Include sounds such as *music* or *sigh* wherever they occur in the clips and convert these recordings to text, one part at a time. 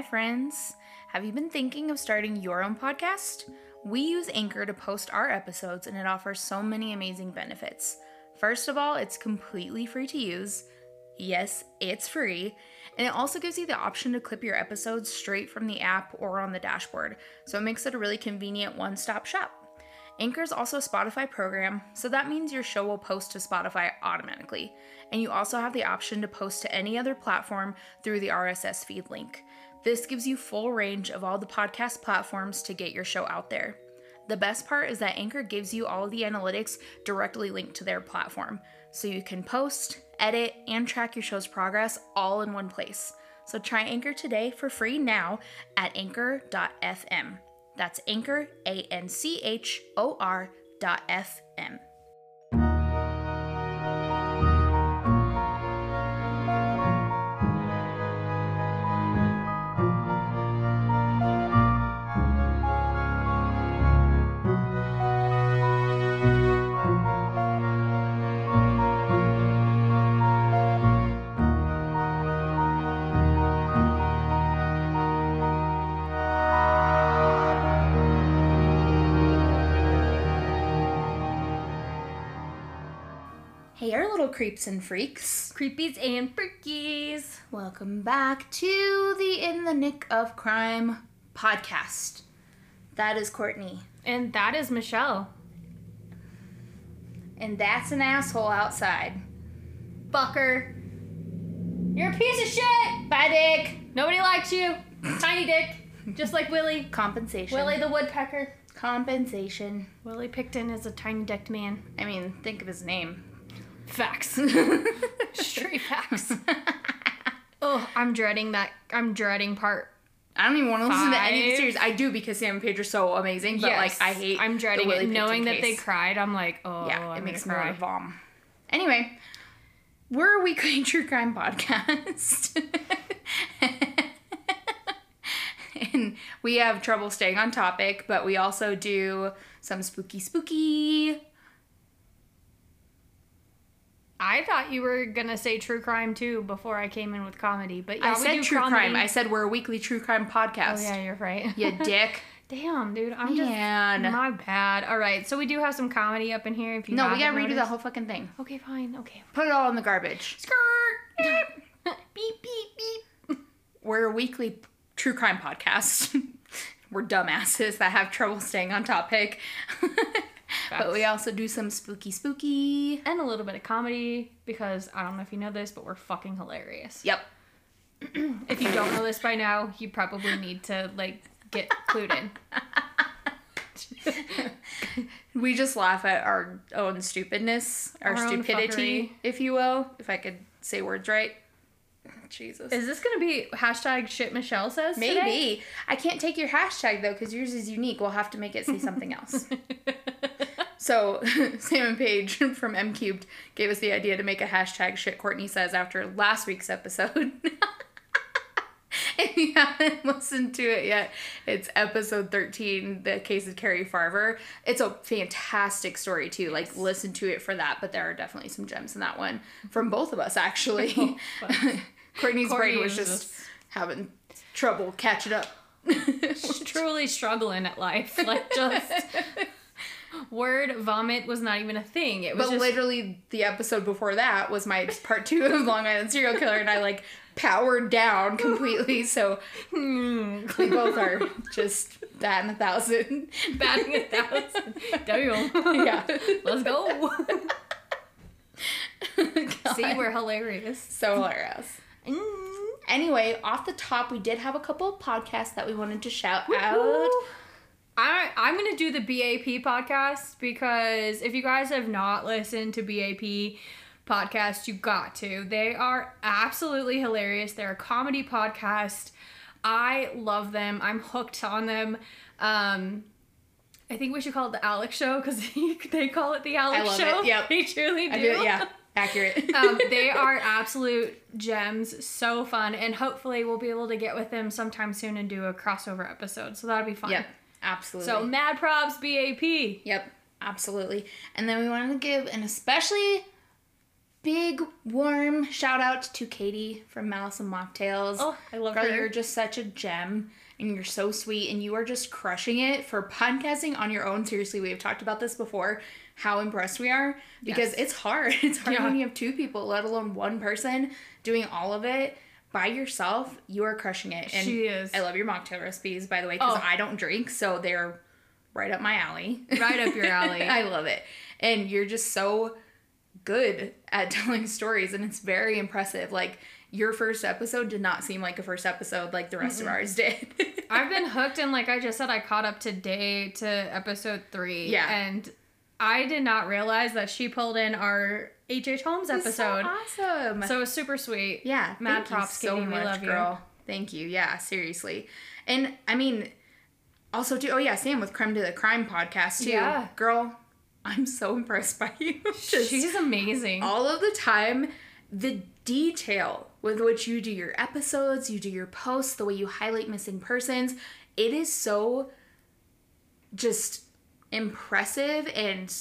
Hi, friends. Have you been thinking of starting your own podcast? We use Anchor to post our episodes, and it offers so many amazing benefits. First of all, it's completely free to use. Yes, it's free. And it also gives you the option to clip your episodes straight from the app or on the dashboard, so it makes it a really convenient one stop shop. Anchor is also a Spotify program, so that means your show will post to Spotify automatically. And you also have the option to post to any other platform through the RSS feed link. This gives you full range of all the podcast platforms to get your show out there. The best part is that Anchor gives you all the analytics directly linked to their platform, so you can post, edit, and track your show's progress all in one place. So try Anchor today for free now at anchor.fm. That's Anchor, A N C H O R dot FM. Hey, creeps and freaks. Creepies and freakies. Welcome back to the In the Nick of Crime podcast. That is Courtney. And that is Michelle. And that's an asshole outside. Fucker. You're a piece of shit. Bye, Dick. Nobody likes you. Tiny dick. Just like Willie. Compensation. Willie the woodpecker. Compensation. Willie Pickton is a tiny dicked man. I mean, think of his name. Facts. *laughs* Straight facts. *laughs* oh, I'm dreading that. I'm dreading part. I don't even want to listen to any of the series. I do because Sam and Paige are so amazing, but like I hate. I'm dreading it. Knowing that they cried, I'm like, oh, yeah, I'm it makes me gonna want to vom. Anyway, we're a weekly *laughs* true crime podcast. and we have trouble staying on topic, but we also do some spooky, spooky. I thought you were gonna say true crime too before I came in with comedy, but yeah, I said true comedy. crime. I said we're a weekly true crime oh, podcast. Oh yeah, you're right. You *laughs* dick. Damn, dude, I'm Man. just my bad. All right, so we do have some comedy up in here. If you No, we gotta redo the whole fucking thing. Okay, fine. Okay. Put it all in the garbage. Skirt. *laughs* beep beep beep. We're a weekly true crime podcast. *laughs* We're dumbasses that have trouble staying on topic. *laughs* but we also do some spooky, spooky. And a little bit of comedy because I don't know if you know this, but we're fucking hilarious. Yep. *clears throat* If you don't know this by now, you probably need to like get clued in. *laughs* We just laugh at our own stupidness, our, Our stupidity, if you will, if I could say words right. Jesus. Is this gonna be hashtag shit Michelle says? today? Maybe. I can't take your hashtag though because yours is unique. We'll have to make it say something else. *laughs* So *laughs* Sam and Paige *laughs* from M Cubed gave us the idea to make a hashtag shit Courtney says after last week's episode. if you haven't listened to it yet, it's episode 13, the case of Carrie Farver. It's a fantastic story too. Like listen to it for that, but there are definitely some gems in that one from both of us actually. Courtney's brain Courtney was just just- having trouble catching up. *laughs* truly struggling at life. Like just *laughs* word vomit was not even a thing. It was But just literally, the episode before that was my *laughs* part two of Long Island Serial Killer, and I like powered down completely. So hmm, we both are just batting a thousand. batting a thousand. Damn. Yeah. Let's go. God. See, we're hilarious. so hilarious. Mm. Anyway, off the top, we did have a couple of podcasts that we wanted to shout out. I, I'm gonna do the BAP podcast because if you guys have not listened to BAP podcast, you got to. They are absolutely hilarious. They're a comedy podcast. I love them. I'm hooked on them. Um, I think we should call it the Alex Show because *laughs* they call it the Alex love it. Show. Yep. *laughs* they truly do. Feel yeah, accurate. *laughs* um, they are absolute gems, so fun, and hopefully we'll be able to get with them sometime soon and do a crossover episode. So that'll be fun. yep, absolutely. So mad props, BAP. Yep, absolutely. And then we wanted to give an especially big warm shout out to Katie from Malice and Mocktails. Oh, I love Girl, her. you're just such a gem and you're so sweet and you are just crushing it for podcasting on your own. Seriously, we have talked about this before, how impressed we are because Yes. it's hard. *laughs* It's hard Yeah. when you have two people, let alone one person doing all of it by yourself. You are crushing it. And She is. I love your mocktail recipes, by the way, because Oh. I don't drink, so they're right up my alley. Right up your *laughs* alley. I love it. And you're just so good at *laughs* telling stories and it's very impressive. Like your first episode did not seem like a first episode like the rest of ours did. I've been hooked, and like I just said, I caught up today to episode three. Yeah. And I did not realize that she pulled in our H.H. Holmes episode. So awesome. So it was super sweet. yeah, Mad you props, Katie. We love you. girl. Thank you. Yeah, seriously. And I mean, also too. Oh yeah, Sam with Creme De La Crime podcast too. Yeah. girl, I'm so impressed by you. *laughs* She's amazing. all of the time the detail with which you do your episodes you do your posts the way you highlight missing persons it is so just impressive and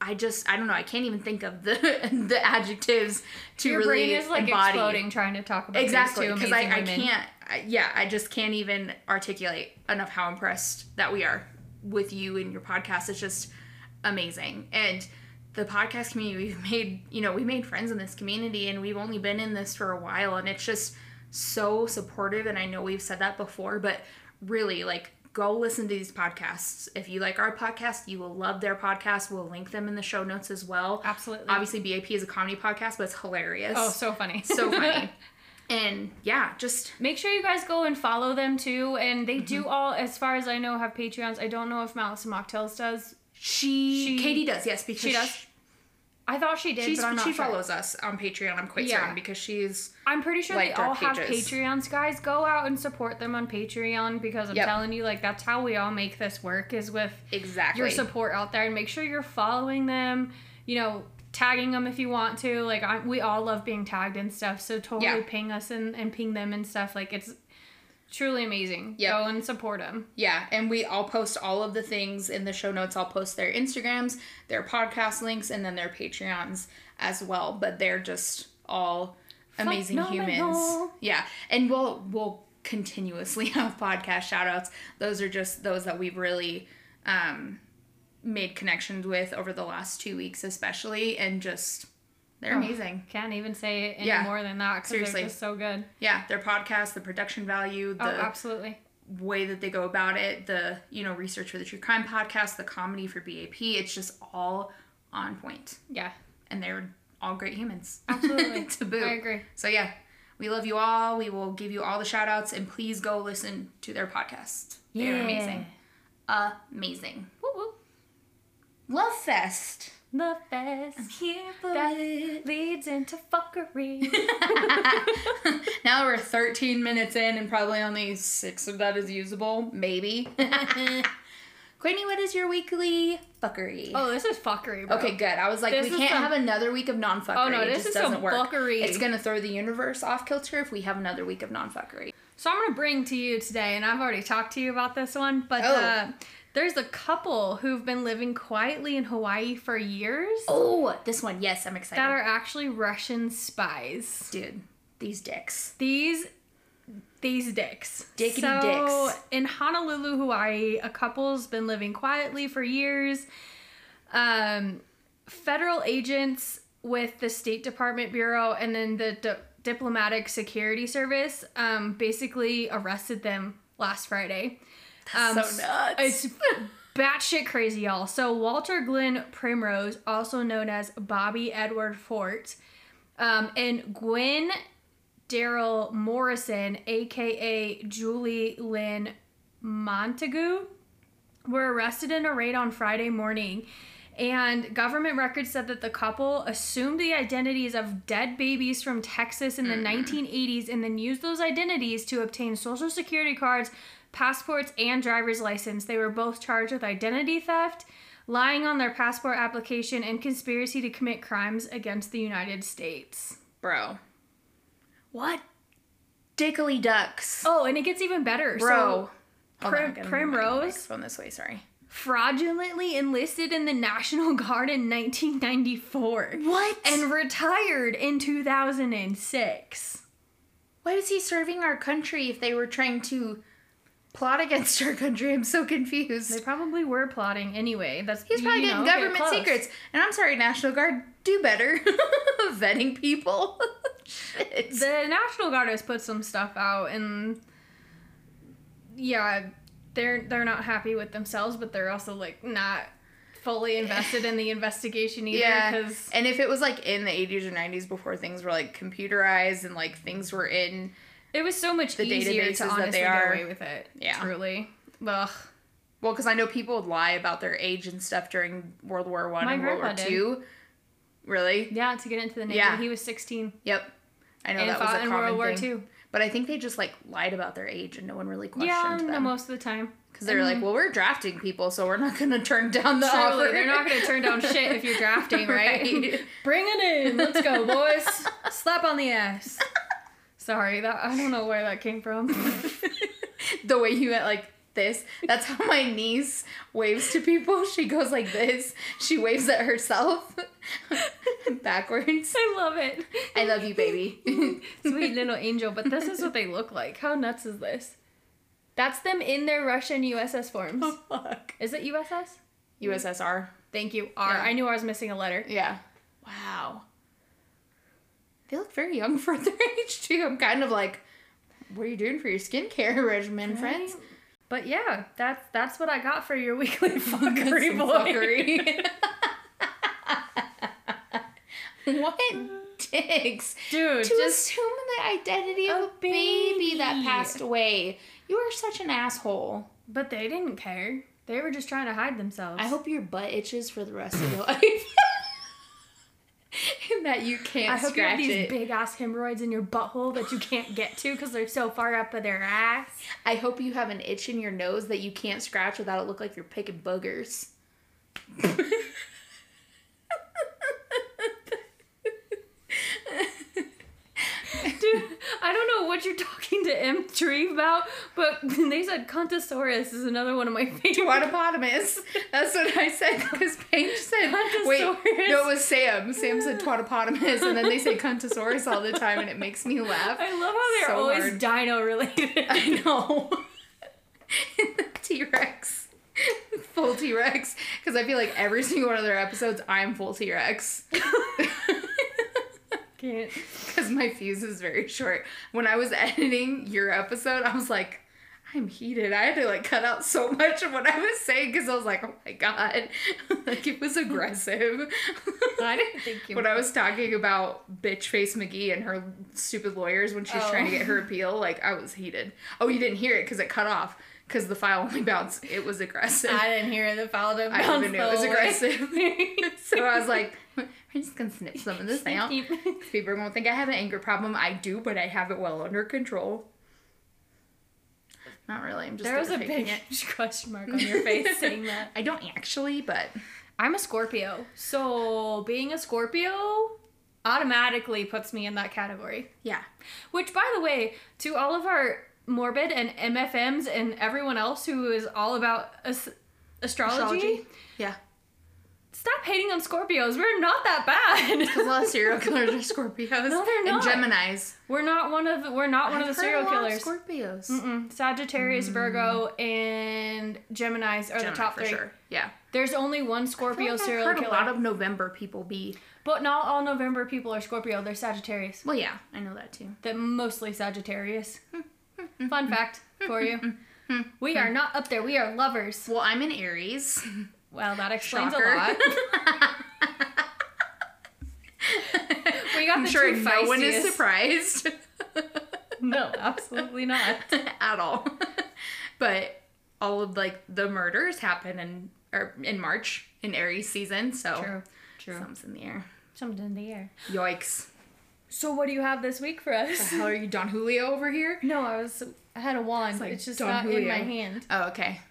i just i don't know i can't even think of the *laughs* the adjectives to Your really brain is like embody exploding trying to talk about exactly because I, I can't I, yeah i just can't even articulate enough how impressed that we are with you and your podcast. It's just amazing. And the podcast community we've made you know we made friends in this community and we've only been in this for a while and it's just so supportive and i know we've said that before but really like go listen to these podcasts if you like our podcast you will love their podcast we'll link them in the show notes as well Absolutely. obviously bap is a comedy podcast but it's hilarious Oh, so funny. so *laughs* funny. and yeah, just Make sure you guys go and follow them too. And they do Mm-hmm. all, as far as I know, have Patreons. I don't know if Malice and Mocktails does. she, She- Katie does yes because she does? I thought she did, She's, but I'm not she sure. follows us on Patreon. I'm quite Yeah. certain because she's I'm pretty sure liked they all have pages. Patreons. Guys, go out and support them on Patreon because I'm Yep. telling you, like that's how we all make this work is with exactly your support out there and make sure you're following them. You know, tagging them if you want to. Like I, we all love being tagged and stuff, so totally Yeah. ping us and, and ping them and stuff. Like it's truly amazing. Go and support them. Yeah, and we all post all of the things in the show notes. I'll post their Instagrams, their podcast links, and then their Patreons as well. But they're just all amazing humans. Yeah, and we'll we'll continuously *laughs* have podcast shout outs. Those are just those that we've really um, made connections with over the last two weeks, especially, and just they're Oh. amazing. Can't even say any Yeah. more than that because they're just so good. Yeah, their podcast, the production value, oh, the oh, absolutely. way that they go about it, the you know research for the true crime podcast, the comedy for BAP, it's just all on point, Yeah, and they're all great humans. absolutely. *laughs* to boot. I agree. So yeah, we love you all. We will give you all the shout outs, and please go listen to their podcast. They're amazing, amazing. Woo woo. Love Fest. The fest Here for that it. leads into fuckery. *laughs* *laughs* now we're 13 minutes in, and probably only six of that is usable, maybe. *laughs* Courtney, what is your weekly fuckery? oh, this is fuckery, bro. Okay, good. I was like, This we can't some- have another week of non fuckery. Oh, no, it this just is some doesn't work. fuckery. It's gonna throw the universe off kilter if we have another week of non fuckery. So I'm gonna bring to you today, and I've already talked to you about this one, but Oh. uh, there's a couple who've been living quietly in Hawaii for years Oh, this one, yes, I'm excited. that are actually Russian spies. Dude, these dicks. These these dicks. Dickety so, dicks. So in Honolulu, Hawaii, a couple's been living quietly for years. Um, federal agents with the State Department Bureau and then the Di- Diplomatic Security Service um, basically arrested them last Friday. Um, so nuts. It's batshit crazy, y'all. So Walter Glenn Primrose, also known as Bobby Edward Fort, um, and Gwynn Darle Morrison, aka Julie Lynn Montague, were arrested in a raid on Friday morning. And government records said that the couple assumed the identities of dead babies from Texas in the 1980s and then used those identities to obtain social security cards, passports, and driver's license. They were both charged with identity theft, lying on their passport application, and conspiracy to commit crimes against the United States. Bro. What? Dickly ducks. Oh, and it gets even better. Bro. So, Hold Prim- on, I'm gonna move my Primrose? microphone this way, sorry. fraudulently enlisted in the National *laughs* Guard in 1994 What? and retired in 2006. why was he serving our country if they were trying to plot against *laughs* our country? I'm so confused. They probably were plotting anyway. That's He's probably getting know, government secrets. And I'm sorry, National Guard, do better. *laughs* Vetting people. *laughs* Shit. The National Guard has put some stuff out, and yeah, they're they're not happy with themselves, but they're also like not fully invested in the investigation either. yeah. And if it was like in the 80s or 90s before things were like computerized and like things were in. It was so much The easier to honestly they get are- away with it. Yeah. truly. Ugh. Well, because I know people would lie about their age and stuff during World War One and World War. Two. Really? Yeah, to get into the Navy, Yeah. he was 16 Yep. I know and that was a in World War thing. II. But I think they just like lied about their age and no one really questioned Yeah, no, them. most of the time. Because they were like, mm-hmm. well, we're drafting people, so we're not going to turn down the offer. Truly, they're not going to turn down *laughs* shit if you're drafting, right? Right. Bring it in. Let's go, boys. *laughs* Slap on the ass. Sorry, that I don't know where that came from. *laughs* *laughs* the way you went like this. That's how my niece waves to people. *laughs* She goes like this. She waves at herself backwards. I love it. I love you, baby. Sweet little angel, but this is what they look like. How nuts is this? That's them in their Russian USS forms. Oh, fuck. Is it USS? USSR. Thank you. R. Yeah. I knew I was missing a letter. Yeah. Wow. They look very young for their *laughs* age too. I'm kind of like, what are you doing for your skincare *laughs* regimen, friends? But yeah, that's that's what I got for your *laughs* weekly fuckery boy. fuckery. what dicks? Dude, to just assume the identity of A a baby. that passed away. You are such an asshole. but they didn't care. They were just trying to hide themselves. I hope your butt itches for the rest of your life. And *laughs* that you can't I hope you have these it. big ass hemorrhoids in your butthole that you can't get to because they're so far up of their ass. I hope you have an itch in your nose that you can't scratch without it look like you're picking boogers. Dude, I don't know what you're talking to M Tree about, but *laughs* they said Contosaurus is another one of my *laughs* favorite. Twatopotamus. That's what I said because said. Wait, no, it was Sam. Sam said twatopotamus, and then they say *laughs* Contosaurus all the time, and it makes me laugh. I love how they're So always hard. dino related. I know. *laughs* *laughs* T Rex. Full T Rex. Because I feel like every single one of their episodes, I'm full T Rex. Can't. Because my fuse is very short. When I was editing your episode, I was like, I'm heated. I had to like cut out so much of what I was saying because I was like, oh my god. *laughs* like it was aggressive. *laughs* I didn't think you when I was talking about bitch face McGee and her stupid lawyers when she's trying to Oh. get her oh. *laughs* appeal, like I was heated. Oh, you didn't hear it because it cut off because the file only bounced. It was aggressive. I didn't hear the to I bounce even knew it was way. aggressive. so I was like, I'm just gonna snip some of this out. People are gonna think I have an anger problem. I do, but I have it well under control. Not really. I'm just. there was a big it. *laughs* question mark on your face *laughs* saying that. I don't actually, but I'm a Scorpio, so being a Scorpio automatically puts me in that category. yeah. Which, by the way, to all of our morbid and MFMs and everyone else who is all about as- astrology, Yeah. Stop hating on Scorpios. We're not that bad. A lot of serial *laughs* killers are Scorpios. No, they're not. And Gemini's. we're not one of the, we're not one of the serial a lot of killers. Scorpios. Mm-mm. Sagittarius, mm. Virgo, and Gemini's are Gemini, the top for three. sure. Yeah. There's only one I feel Scorpio like I've heard killer, a lot of November people be. but not all November people are Scorpio. They're Sagittarius. Well, yeah, I know that too. They're mostly Sagittarius. *laughs* Fun fact for you. *laughs* We are not up there. We are lovers. Well, I'm in Aries. Well, that explains Shocker. a lot. *laughs* We got I'm the sure two no one is surprised *laughs* No, absolutely not. *laughs* at all. but all of like the murders happen in or in March in Aries season, so True. True. something's in the air. Something in the air. Yikes! So, what do you have this week for us? The hell are you, Don Julio over here? No, I was. I had a wand. It's, like just Don not in my hand. Oh, okay.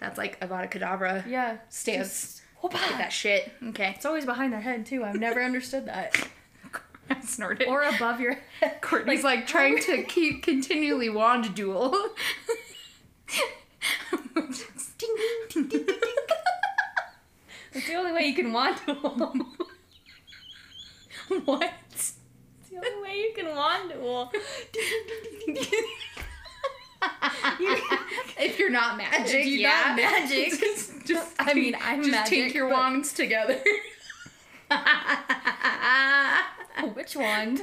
That's like Avada Kedavra Yeah. stance. Whoop. Get ah. that shit. Okay. It's always behind their head too. I've never understood that. *laughs* I snorted. Or above your head. *laughs* Courtney's like, trying to keep continually wand duel. *laughs* Ding, ding, ding, ding, ding. It's the only way you can wandle. what? It's the only way you can wandle. *laughs* if you're not magic, you're yeah. not magic. *laughs* just, just *laughs* I mean, I'm just magic, take your but- wands together. Which wand?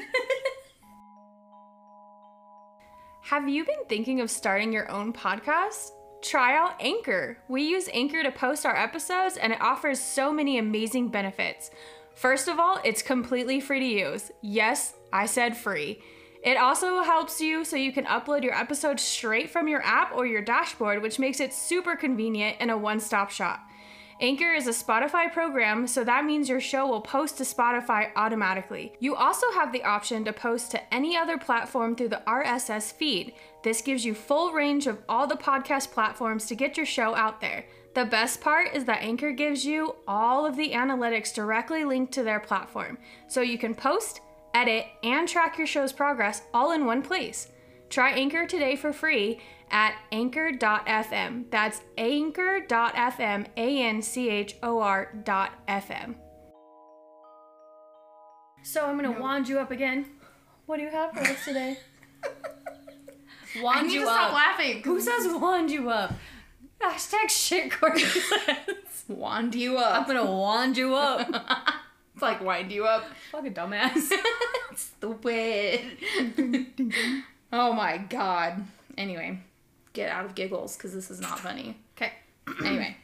Have you been thinking of starting your own podcast? Try out Anchor. We use Anchor to post our episodes and it offers so many amazing benefits. First of all, it's completely free to use. Yes, I said free. It also helps you so you can upload your episodes straight from your app or your dashboard, which makes it super convenient and a one stop shop. Anchor is a Spotify program, so that means your show will post to Spotify automatically. You also have the option to post to any other platform through the RSS feed. This gives you full range of all the podcast platforms to get your show out there. The best part is that Anchor gives you all of the analytics directly linked to their platform, so you can post, edit, and track your show's progress all in one place. Try Anchor today for free at anchor.fm. That's anchor.fm, A N C H O R dot FM. So I'm going to wand you up again. What do you have for us today? *laughs* wand I need you to up. stop laughing. Who says wand you up? Hashtag shit Courtney says. *laughs* wand you up. I'm gonna wand you up. *laughs* like wind you up. *laughs* Fucking dumbass. *laughs* Stupid. *laughs* oh my god. Anyway, get out of giggles because this is not funny. Okay, *clears throat* Anyway,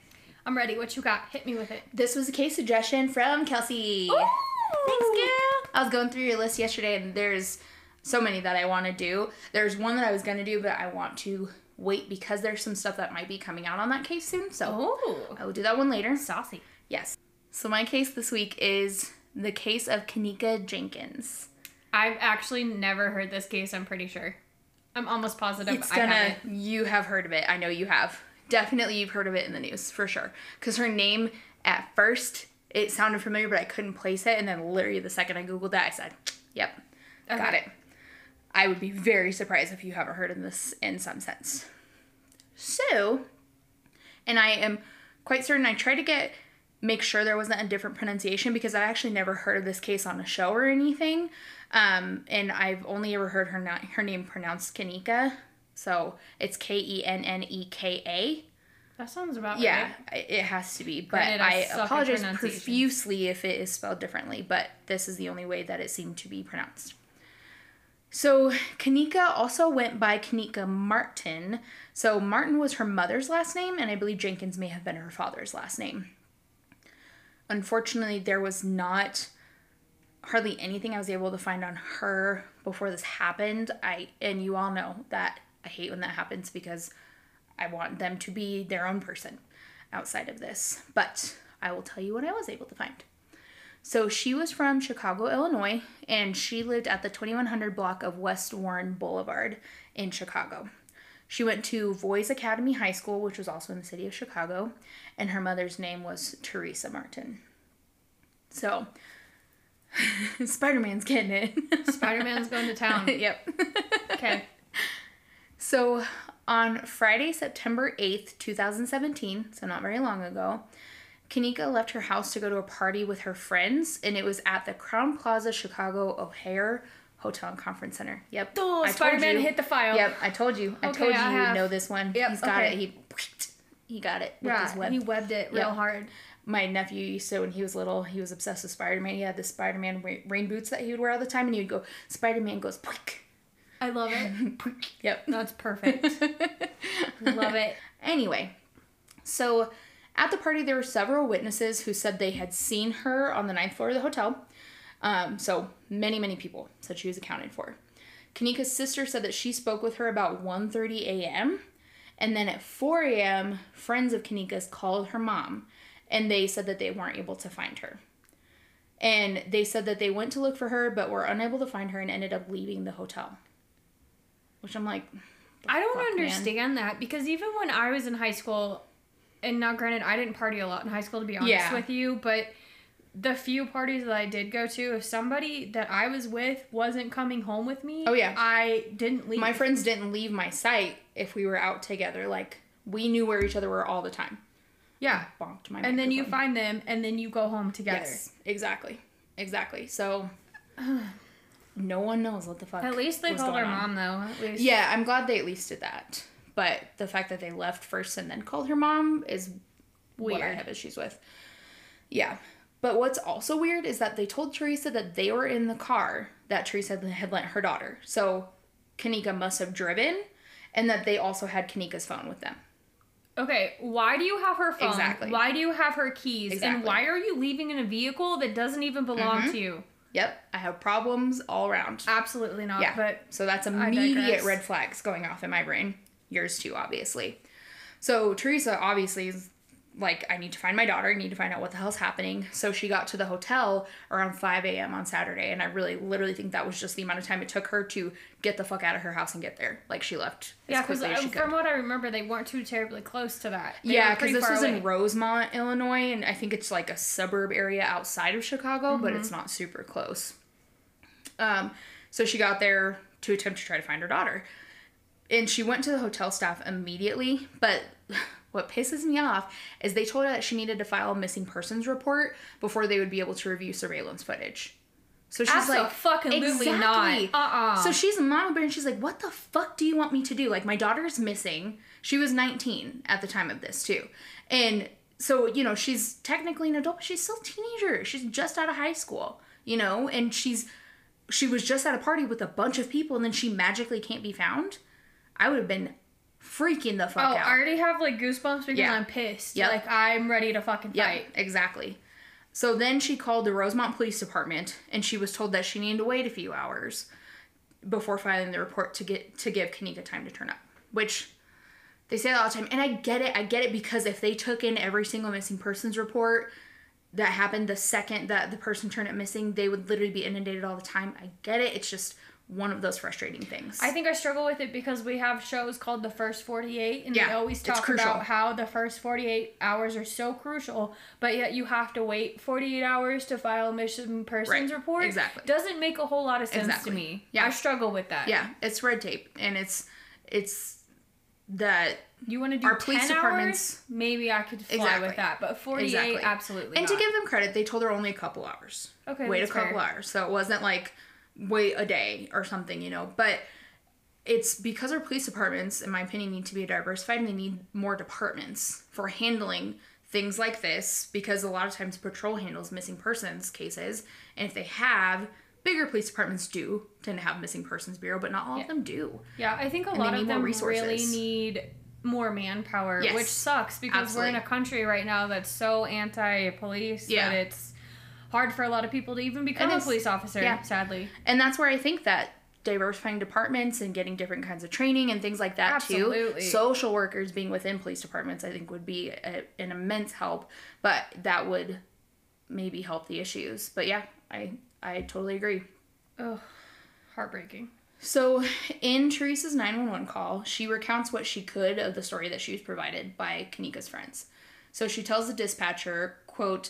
I'm ready. What you got? Hit me with it. this was a case suggestion from Kelsey. Thanks, girl. I was going through your list yesterday, and there's so many that I want to do. There's one that I was gonna do, but I want to wait because there's some stuff that might be coming out on that case soon. So Oh, I will do that one later. saucy. Yes. So my case this week is the case of Kenneka Jenkins. I've actually never heard this case. I'm pretty sure. I'm almost positive It's gonna. haven't. You have heard of it. I know you have. Definitely, you've heard of it in the news for sure. Because her name at first it sounded familiar, but I couldn't place it, and then literally the second I googled that, I said, "Yep, got it." I would be very surprised if you haven't heard of this in some sense. So, and I am quite certain I tried to get make sure there wasn't a different pronunciation because I actually never heard of this case on a show or anything, um, and I've only ever heard her her name pronounced Kenneka, so it's K E N N E K A. That sounds about Yeah, right. I- it has to be, but Granted, I I, apologize profusely if it is spelled differently. But this is the only way that it seemed to be pronounced. So Kenneka also went by Kenneka Martin. So Martin was her mother's last name, and I believe Jenkins may have been her father's last name. Unfortunately, there was not hardly anything I was able to find on her before this happened. I and you all know that I hate when that happens because I want them to be their own person outside of this. But I will tell you what I was able to find. So she was from Chicago, Illinois, and she lived at the 2100 block of West Warren Boulevard in Chicago. She went to VOISE Academy High School, which was also in the city of Chicago, and her mother's name was Teresa Martin. So, *laughs* Spider Man's getting it. *laughs* Spider Man's going to town. *laughs* yep. Okay. So on Friday, September 8th, 2017, so not very long ago, Kenneka left her house to go to a party with her friends, and it was at the Crowne Plaza Chicago O'Hare Hotel and Conference Center. Yep. Oh, Spider Man hit the file. Yep, I told you. I Okay, told you I you would know this one. Yep, He's got okay. it. He he got it with his Yeah, web. he webbed it real hard. My nephew used to when he was little, he was obsessed with Spider Man. He had the Spider Man rain boots that he would wear all the time, and he would go, Spider Man goes, I love it. *laughs* yep. That's perfect. *laughs* love it. Anyway, so at the party, there were several witnesses who said they had seen her on the ninth floor of the hotel. Um, so many, many people said she was accounted for. Kenneka's sister said that she spoke with her about 1.30 a.m. And then at 4 a.m., friends of Kenneka's called her mom, and they said that they weren't able to find her. And they said that they went to look for her, but were unable to find her and ended up leaving the hotel. Which I'm like, I don't fuck, man? understand that because even when I was in high school, and now granted, I didn't party a lot in high school to be honest Yeah. with you, but the few parties that I did go to, if somebody that I was with wasn't coming home with me, Oh, yeah. I didn't leave. my friends didn't leave my site if we were out together. Like we knew where each other were all the time. Yeah. bonked my And then you find them and then you go home together. Yes, exactly. Exactly. So no one knows what the fuck. At least they called her on. mom though. Yeah, I'm glad they at least did that. But the fact that they left first and then called her mom is what I have issues with. Yeah. But what's also weird is that they told Teresa that they were in the car that Teresa had- lent her daughter. So Kenneka must have driven and that they also had Kenneka's phone with them. Okay, why do you have her phone? Exactly. Why do you have her keys? And why are you leaving in a vehicle that doesn't even belong Mhm. to you? Yep, I have problems all around. Absolutely not. Yeah. But So that's immediate red flags going off in my brain. Yours too, obviously. So Teresa obviously is like, I need to find my daughter. I need to find out what the hell's happening. So she got to the hotel around 5 a.m. on Saturday. And I really, literally think that was just the amount of time it took her to get the fuck out of her house and get there. Like she left yeah, because quickly as could. from what I remember, they weren't too terribly close to that. They Yeah, because this was away. in Rosemont, Illinois, and I think it's like a suburb area outside of Chicago, but Mm-hmm. it's not super close. Um, so she got there to attempt to try to find her daughter, and she went to the hotel staff immediately. But what pisses me off is they told her that she needed to file a missing persons report before they would be able to review surveillance footage. So she's like, Absolutely not. Exactly. Uh-uh. So she's a mama bear and she's like, "What the fuck do you want me to do? Like, my daughter's missing. She was 19 at the time of this too, and so you know she's technically an adult, but she's still a teenager. She's just out of high school, you know, and she's she was just at a party with a bunch of people, and then she magically can't be found. I would have been freaking the fuck Oh, out. I already have like goosebumps because Yeah. I'm pissed. Yeah. Like I'm ready to fucking Yeah, fight. exactly. So then she called the Rosemont Police Department and she was told that she needed to wait a few hours before filing the report to get to give Kenneka time to turn up. Which they say that all the time. And I get it. I get it because if they took in every single missing persons report that happened the second that the person turned up missing, they would literally be inundated all the time. I get it. It's just one of those frustrating things. I think I struggle with it because we have shows called The First 48 and Yeah, they always talk about how the first 48 hours are so crucial, but yet you have to wait 48 hours to file a missing persons Right, report. exactly. Doesn't make a whole lot of sense Exactly. to me. Yeah. I struggle with that. yeah, it's red tape and it's it's that You want to do Our 10 police hours? departments- Maybe I could fly Exactly. with that, but 48 Exactly. absolutely And not. to give them credit, they told her only a couple hours. Okay, Wait a couple fair. hours. So it wasn't like wait a day or something, you know. But it's because our police departments, in my opinion, need to be diversified and they need more departments for handling things like this because a lot of times patrol handles missing persons cases. And if they have bigger police departments do tend to have missing persons bureau, but not all Yeah. of them do. Yeah, I think a they lot of them resources. really need more manpower, Yes. which sucks because we're in a country right now that's so anti-police Yeah. that it's hard for a lot of people to even become a police officer. Yeah. Sadly, And that's where I think that diversifying departments and getting different kinds of training and things like that Absolutely. too. Social workers being within police departments, I think, would be a, an immense help. But that would maybe help the issues. But yeah, I I totally agree. ugh, heartbreaking. So, in Teresa's 911 call, she recounts what she could of the story that she was provided by Kenneka's friends. So, she tells the dispatcher, quote,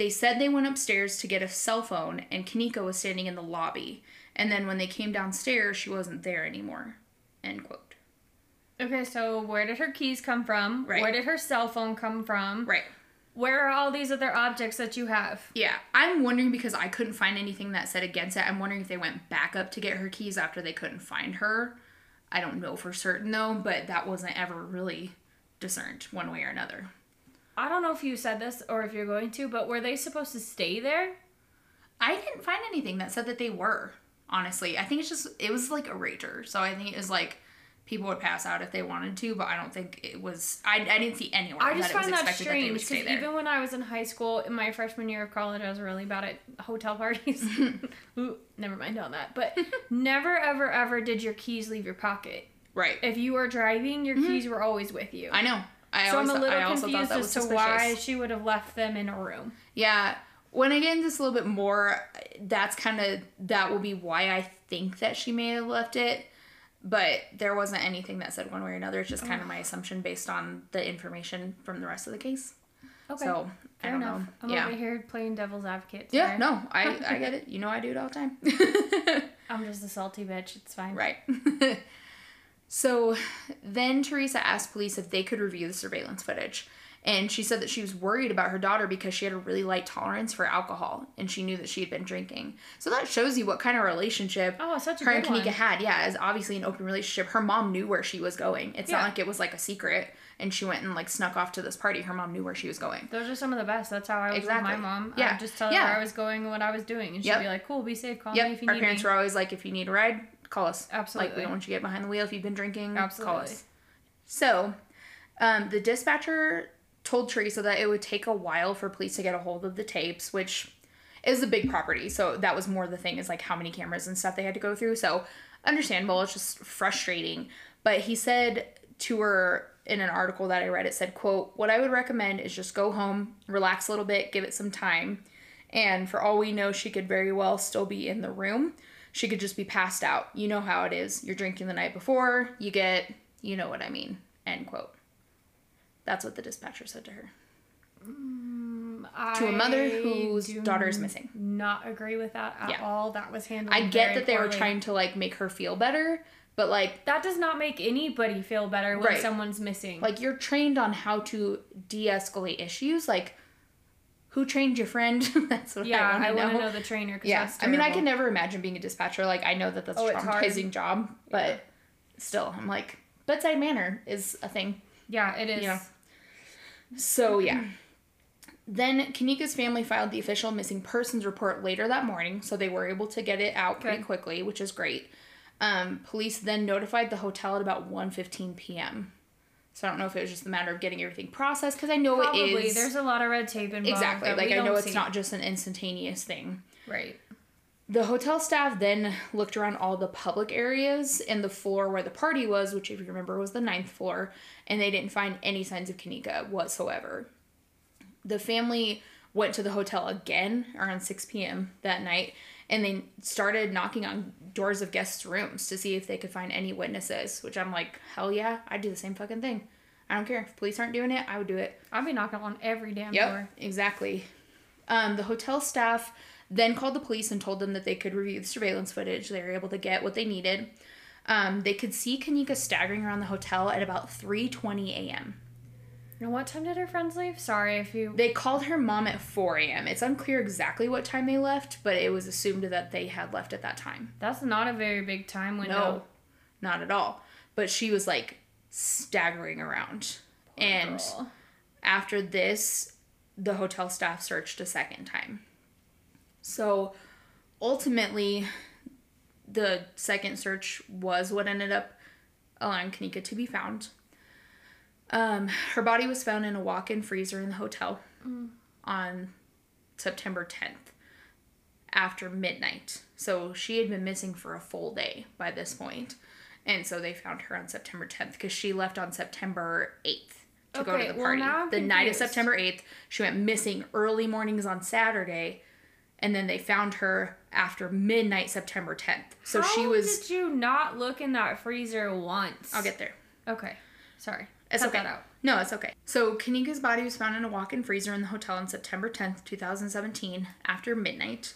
they said they went upstairs to get a cell phone and Kenneka was standing in the lobby. And then when they came downstairs, she wasn't there anymore. End quote. Okay, so where did her keys come from? Right. Where did her cell phone come from? Right. Where are all these other objects that you have? Yeah. I'm wondering because I couldn't find anything that said against it. I'm wondering if they went back up to get her keys after they couldn't find her. I don't know for certain though, but that wasn't ever really discerned one way or another. I don't know if you said this or if you're going to, but were they supposed to stay there? I didn't find anything that said that they were. Honestly, I think it's just it was like a rager, so I think it was like people would pass out if they wanted to, but I don't think it was. I, I didn't see anywhere I just that it was find that expected that they would strange because even when I was in high school, in my freshman year of college, I was really bad at hotel parties. *laughs* Ooh, never mind on that. But never, ever, ever did your keys leave your pocket. right. If you were driving, your keys were always with you. Mm-hmm. I know. I so always, I'm a little I also thought confused that was as to why she would have left them in a room. Yeah. When I get into this a little bit more, that's kind of that will be why I think that she may have left it. But there wasn't anything that said one way or another. It's just kind of oh. my assumption based on the information from the rest of the case. Okay. So I Fair don't enough. know. I'm yeah. over here playing devil's advocate. Yeah, no, I, *laughs* I get it. You know I do it all the time. *laughs* *laughs* I'm just a salty bitch. It's fine. right. So then Teresa asked police if they could review the surveillance footage. And she said that she was worried about her daughter because she had a really light tolerance for alcohol and she knew that she had been drinking. So that shows you what kind of relationship Oh, such a her and Kenneka one. had. Yeah, as obviously an open relationship. Her mom knew where she was going. It's Yeah. not like it was like a secret and she went and like snuck off to this party. Her mom knew where she was going. Those are some of the best. That's how I was Exactly. with my mom. Yeah. I'd just tell Yeah. her where I was going and what I was doing. And she'd Yep. be like, cool, be safe. Call me if you our need parents me. were always like, if you need a ride, call us. Absolutely. Like, we don't want you to get behind the wheel if you've been drinking. Call Absolutely. us. So, um, the dispatcher told Teresa that it would take a while for police to get a hold of the tapes, which is a big property. So that was more the thing is like how many cameras and stuff they had to go through. So understandable. It's just frustrating. But he said to her in an article that I read, it said, quote, what I would recommend is just go home, relax a little bit, give it some time. And for all we know, she could very well still be in the room. She could just be passed out. You know how it is. You're drinking the night before, you get, you know what I mean. End quote. That's what the dispatcher said to her. Mm, to a mother whose daughter is missing. Not agree with that at Yeah. all. That was handled. I get that they were trying to like make her feel better, but like That does not make anybody feel better when Right. someone's missing. like you're trained on how to de-escalate issues. Like who trained your friend? *laughs* that's what yeah, I want to want know. to know the trainer. Yeah, I mean, I can never imagine being a dispatcher. Like I know that that's Oh, a traumatizing job, but Yeah. still, I'm like bedside manner is a thing. Yeah, it is. Yeah. So yeah. Then Kenneka's family filed the official missing persons report later that morning, so they were able to get it out pretty quickly, which is great. Um, police then notified the hotel at about 1.15 p.m. So I don't know if it was just a matter of getting everything processed, because I know Probably. it is There's a lot of red tape involved. exactly like I know it's see. not just an instantaneous thing. right. The hotel staff then looked around all the public areas and the floor where the party was, which, if you remember, was the ninth floor, and they didn't find any signs of Kenneka whatsoever. The family went to the hotel again around 6 p.m. that night and they started knocking on doors of guests' rooms to see if they could find any witnesses, which I'm like, hell yeah, I'd do the same fucking thing. I don't care. If police aren't doing it, I would do it. I'd be knocking on every damn Yep, door. exactly. Um, the hotel staff then called the police and told them that they could review the surveillance footage. They were able to get what they needed. Um, they could see Kenneka staggering around the hotel at about 3:20 a.m. And what time did her friends leave? Sorry if you. They called her mom at 4 a.m. It's unclear exactly what time they left, but it was assumed that they had left at that time. That's not a very big time window. No, not at all. But she was like staggering around. and Girl. after this, the hotel staff searched a second time. So ultimately, the second search was what ended up allowing Kenneka to be found. Um, her body was found in a walk in freezer in the hotel on September 10th after midnight. So she had been missing for a full day by this point. And so they found her on September 10th because she left on September 8th to go to the well, party. I'm the night of. September 8th, she went missing early mornings on Saturday. And then they found her after midnight September 10th. So she How was. Did you not look in that freezer once? I'll get there. Okay. Sorry. It's Cut okay. that out. No, it's okay. So Kenneka's body was found in a walk-in freezer in the hotel on September 10th, 2017, after midnight.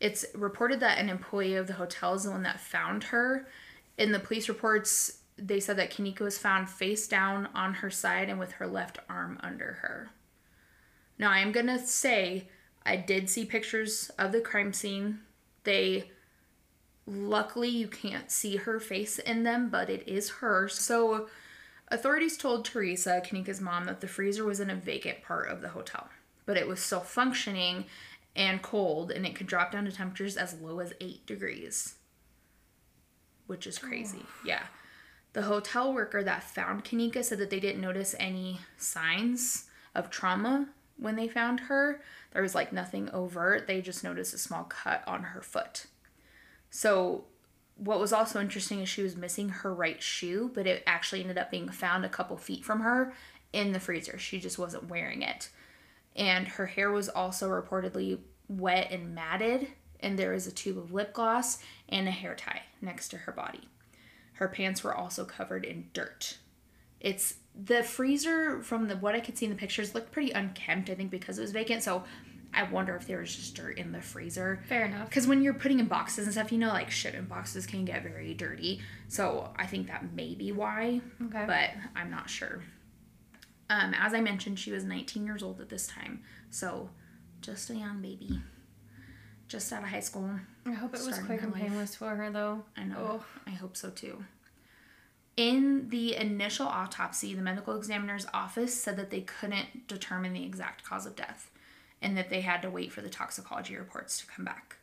It's reported that an employee of the hotel is the one that found her. In the police reports, they said that Kenneka was found face down on her side and with her left arm under her. Now, I am going to say I did see pictures of the crime scene. They luckily you can't see her face in them, but it is her. So Authorities told Teresa, Kenneka's mom, that the freezer was in a vacant part of the hotel, but it was still functioning and cold, and it could drop down to temperatures as low as 8 degrees, which is crazy. Yeah. The hotel worker that found Kenneka said that they didn't notice any signs of trauma when they found her. There was like nothing overt, they just noticed a small cut on her foot. So what was also interesting is she was missing her right shoe, but it actually ended up being found a couple feet from her in the freezer. She just wasn't wearing it. And her hair was also reportedly wet and matted, and there was a tube of lip gloss and a hair tie next to her body. Her pants were also covered in dirt. It's the freezer from the what I could see in the pictures looked pretty unkempt, I think because it was vacant. So I wonder if there was just dirt in the freezer. Fair enough. Because when you're putting in boxes and stuff, you know, like shit in boxes can get very dirty. So I think that may be why, Okay. but I'm not sure. Um, as I mentioned, she was 19 years old at this time, so just a young baby, just out of high school. I hope it was quick and life. painless for her though. I know. Oh. I hope so too. In the initial autopsy, the medical examiner's office said that they couldn't determine the exact cause of death and that they had to wait for the toxicology reports to come back.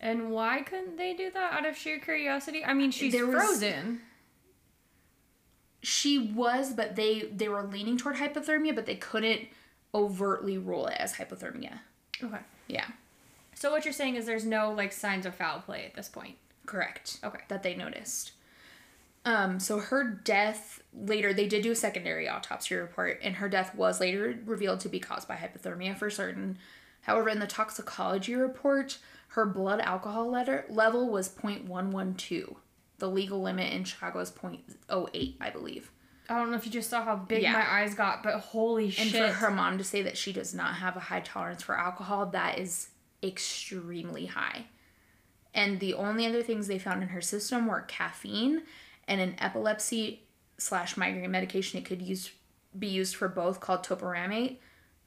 And why couldn't they do that out of sheer curiosity? I mean, she's There was- frozen. She was, but they they were leaning toward hypothermia, but they couldn't overtly rule it as hypothermia. Okay. Yeah, So what you're saying is there's no like signs of foul play at this point. correct. Okay. That they noticed. Um, so her death later, they did do a secondary autopsy report, and her death was later revealed to be caused by hypothermia for certain. However, in the toxicology report, her blood alcohol letter, level was 0.112. The legal limit in Chicago is 0.08, I believe. I don't know if you just saw how big Yeah. my eyes got, but holy And shit. for her mom to say that she does not have a high tolerance for alcohol, that is extremely high. And the only other things they found in her system were caffeine and an epilepsy slash migraine medication it could use be used for both called topiramate,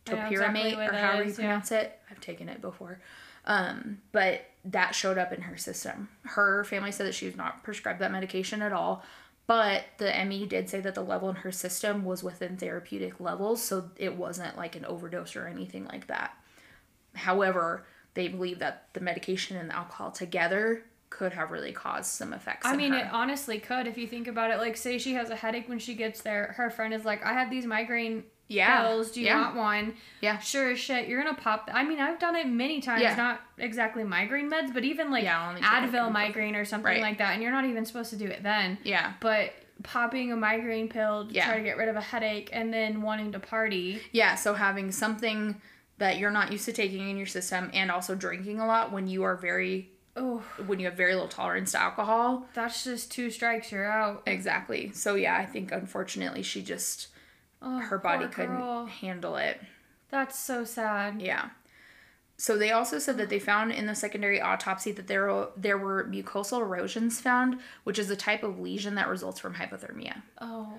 topiramate, exactly or however you is, yeah. pronounce it. I've taken it before. Um, but that showed up in her system. Her family said that she was not prescribed that medication at all. But the ME did say that the level in her system was within therapeutic levels, so it wasn't like an overdose or anything like that. However, they believe that the medication and the alcohol together could have really caused some effects. I mean, her. it honestly could if you think about it. Like, say she has a headache when she gets there. Her friend is like, I have these migraine yeah, pills. Do you yeah, want one? Yeah. Sure as shit. You're going to pop. I mean, I've done it many times. Yeah. Not exactly migraine meds, but even like Yeah, I'll only take Advil migraine or something Right. like that. And you're not even supposed to do it then. yeah, But popping a migraine pill to Yeah. try to get rid of a headache and then wanting to party. yeah. So having something that you're not used to taking in your system, and also drinking a lot when you are very Oh, when you have very little tolerance to alcohol. that's just two strikes. You're out. Exactly. So yeah, I think unfortunately she just Oh, her body couldn't girl. handle it. That's so sad. Yeah. So they also said that they found in the secondary autopsy that there were, there were mucosal erosions found, which is a type of lesion that results from hypothermia. Oh.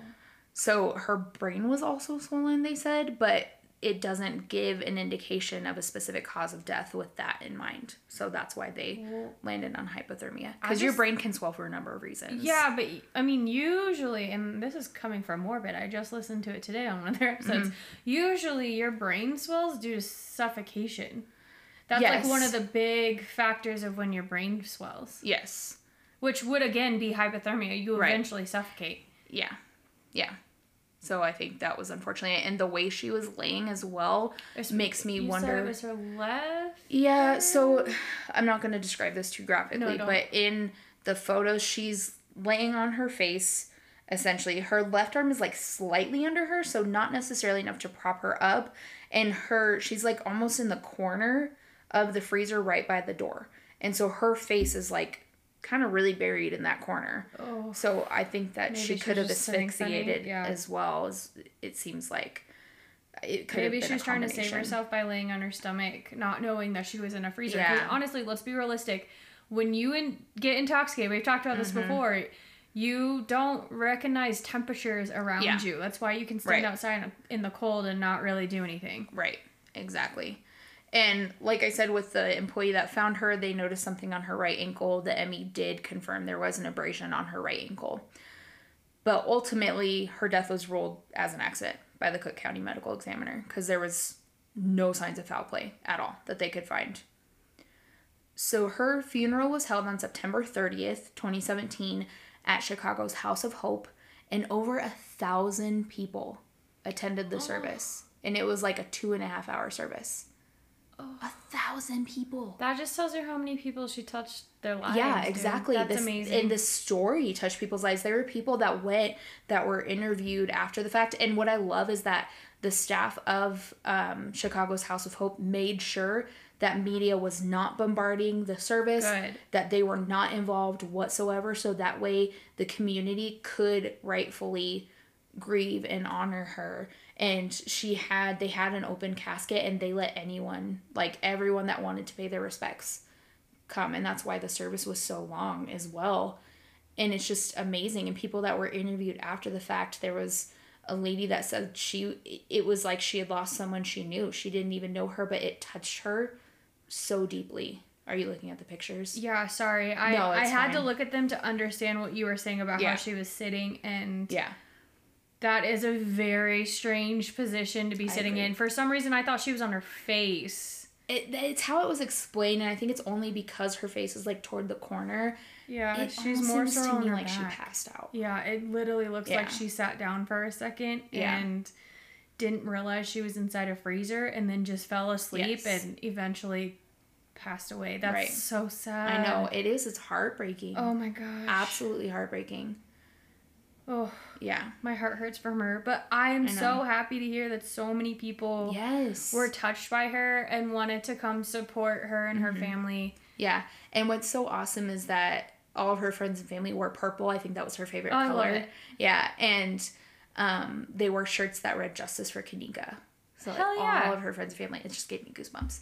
So her brain was also swollen, they said, but it doesn't give an indication of a specific cause of death with that in mind. So that's why they landed on hypothermia. Because your brain can swell for a number of reasons. Yeah, but I mean, usually, and this is coming from Morbid, I just listened to it today on one of their episodes. Mm-hmm. Usually, your brain swells due to suffocation. That's Yes. like one of the big factors of when your brain swells, Yes. which would again be hypothermia. You Right. eventually suffocate. Yeah. Yeah. So I think that was unfortunate. And the way she was laying as well It's- makes me wonder. Was her left. Yeah, so I'm not going to describe this too graphically, don't. but in the photos, she's laying on her face. Essentially, her left arm is like slightly under her, so not necessarily enough to prop her up. And her, she's like almost in the corner of the freezer right by the door. And so her face is like kind of really buried in that corner. Oh. So I think that Maybe she could have just sitting funny, asphyxiated yeah. as well as it seems like it could Maybe have she was trying to save herself by laying on her stomach, not knowing that she was in a freezer. Yeah. honestly, let's be realistic. When you in, get intoxicated, we've talked about this Mm-hmm. before. You don't recognize temperatures around Yeah. you. That's why you can stand Right. outside in the cold and not really do anything. Right, exactly. And like I said, with the employee that found her, they noticed something on her right ankle. The ME did confirm there was an abrasion on her right ankle. But ultimately, her death was ruled as an accident by the Cook County Medical Examiner because there was no signs of foul play at all that they could find. So her funeral was held on September 30th, 2017, at Chicago's House of Hope, and over a thousand people attended the oh. service. And it was like a two and a half hour service. A thousand people. That just tells you how many people she touched their lives. yeah, dude. exactly. That's this, amazing. And the story touched people's lives. There were people that went that were interviewed after the fact. And what I love is that the staff of um, Chicago's House of Hope made sure that media was not bombarding the service, Good. that they were not involved whatsoever. So that way the community could rightfully grieve and honor her and she had they had an open casket and they let anyone like everyone that wanted to pay their respects come and that's why the service was so long as well and it's just amazing and people that were interviewed after the fact there was a lady that said she it was like she had lost someone she knew. She didn't even know her, but it touched her so deeply. Are you looking at the pictures? Yeah, sorry. I No, I had to look at them to understand what you were saying about Yeah. how she was sitting and Yeah. That is a very strange position to be sitting in. For some reason I thought she was on her face. It, it's how it was explained, and I think it's only because her face is like toward the corner. Yeah, it she's more seems so to me like she passed out. Yeah, it literally looks Yeah. like she sat down for a second Yeah. and didn't realize she was inside a freezer and then just fell asleep Yes. and eventually passed away. That's Right. so sad. I know it is. It's heartbreaking. Oh my gosh. Absolutely heartbreaking. Oh, Yeah. my heart hurts from her. But I am I so happy to hear that so many people Yes. were touched by her and wanted to come support her and her Mhm. family. Yeah. And what's so awesome is that all of her friends and family wore purple. I think that was her favorite Oh, I color. love it. Yeah. And um, they wore shirts that read Justice for Kenneka. So like, Hell yeah. all of her friends and family. It just gave me goosebumps.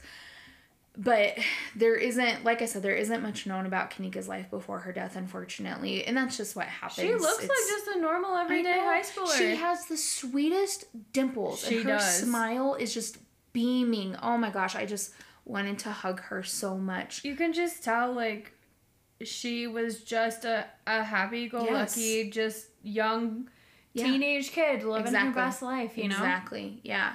But there isn't, like I said, there isn't much known about Kenneka's life before her death, unfortunately. And that's just what happens. She looks It's- like just a normal everyday high schooler. She has the sweetest dimples. She and her does. smile is just beaming. Oh my gosh, I just wanted to hug her so much. you can just tell like she was just a, a happy-go-lucky just young Yeah. teenage kid living her best life you know Exactly. Yeah.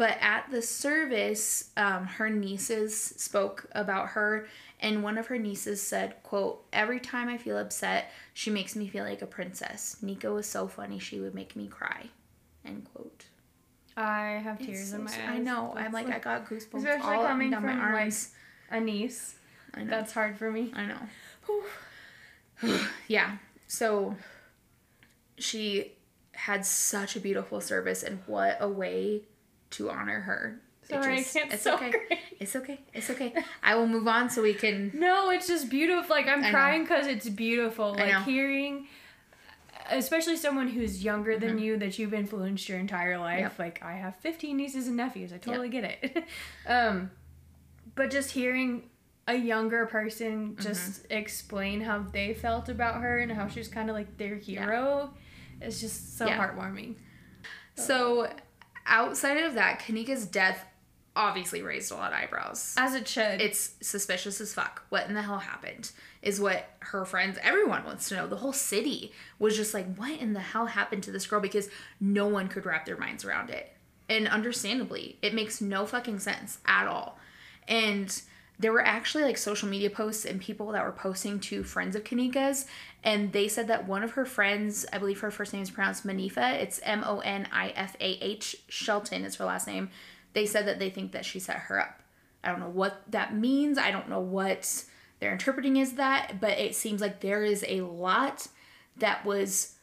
But at the service, um, her nieces spoke about her, and one of her nieces said, "quote Every time I feel upset, she makes me feel like a princess. Nico was so funny; she would make me cry." End quote. i have tears in my eyes. I know. I'm That's like, I got goosebumps Especially all coming down my from, like, arms. a niece I know. that's hard for me I know. *sighs* Yeah. So she had such a beautiful service, and what a way to honor her. Sorry just- i can't it's *laughs* okay. great. It's okay. It's okay. I will move on so we can. no it's just beautiful like i'm I crying because it's beautiful like hearing especially someone who's younger than Mhm. you that you've influenced your entire life Yep. like i have 15 nieces and nephews i totally get it *laughs* um but just hearing a younger person just explain how they felt about her and how she was kind of like their hero is just so Yeah. heartwarming So, outside of that, Kenneka's death obviously raised a lot of eyebrows. as it should It's suspicious as fuck. What in the hell happened? Is what her friends, everyone wants to know. The whole city was just like, what in the hell happened to this girl? Because no one could wrap their minds around it. And understandably, it makes no fucking sense at all. And there were actually like social media posts and people that were posting to friends of Kenneka's, and they said that one of her friends, I believe her first name is pronounced Monifah, it's M O N I F A H, Shelton is her last name. They said that they think that she set her up. I don't know what that means. I don't know what they're interpreting is that, but it seems like there is a lot that was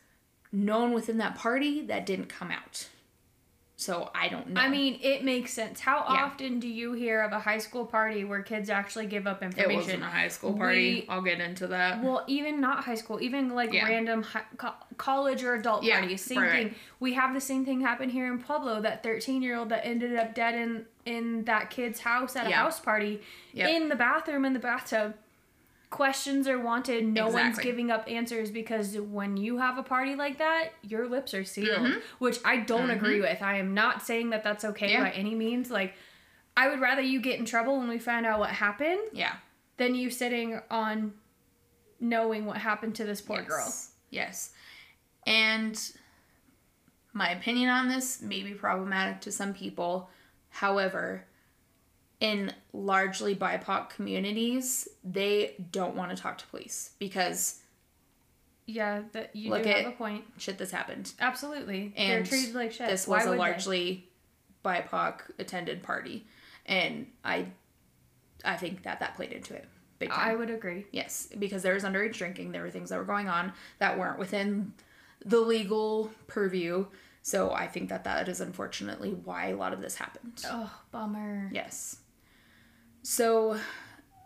known within that party that didn't come out. So I don't know. I mean, it makes sense. How Yeah. often do you hear of a high school party where kids actually give up information? it wasn't a high school party. I'll get into that. Well, even not high school, even like Yeah. random hi- co- college or adult Yeah, parties, same right, thing. We have the same thing happen here in Pueblo. That thirteen-year-old that ended up dead in in that kid's house at a house party, Yep. in the bathroom in the bathtub. Questions are wanted. No one's giving up answers because when you have a party like that, your lips are sealed. Mhm. Which I don't Mhm. agree with. I am not saying that that's okay Yeah. by any means. Like, I would rather you get in trouble when we find out what happened yeah. than you sitting on knowing what happened to this poor yes. girl. Yes. And my opinion on this may be problematic to some people. However, in largely BIPOC communities, they don't want to talk to police because Yeah, that you Look do at- have a point. shit this happened. Absolutely, they're And treated like shit. This Why was a would they? largely BIPOC attended party, and I, I think that that played into it big time. I would agree. Yes, because there was underage drinking. There were things that were going on that weren't within the legal purview. So I think that that is unfortunately why a lot of this happened. Oh, bummer. Yes. So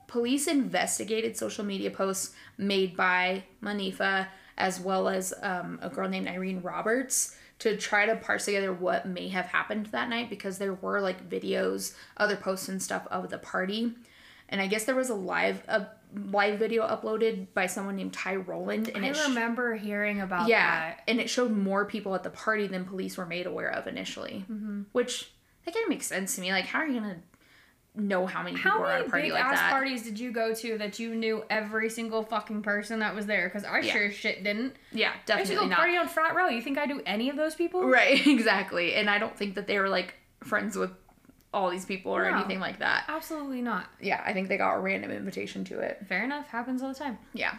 police investigated social media posts made by Monifah as well as um, a girl named Irene Roberts to try to parse together what may have happened that night because there were like videos, other posts and stuff of the party. And I guess there was a live a live video uploaded by someone named Ty Roland, and I sh- remember hearing about yeah, that. and it showed more people at the party than police were made aware of initially, Mm-hmm. which that kind of makes sense to me. Like, how are you gonna know how many people How are at a party big like ass that? parties did you go to that you knew every single fucking person that was there? Because I Yeah. sure shit didn't. Yeah, I used to definitely go not. party on frat row. You think I do any of those people? Right, *laughs* exactly. And I don't think that they were like friends with all these people or No. anything like that. Absolutely not. Yeah, I think they got a random invitation to it. Fair enough. Happens all the time. Yeah.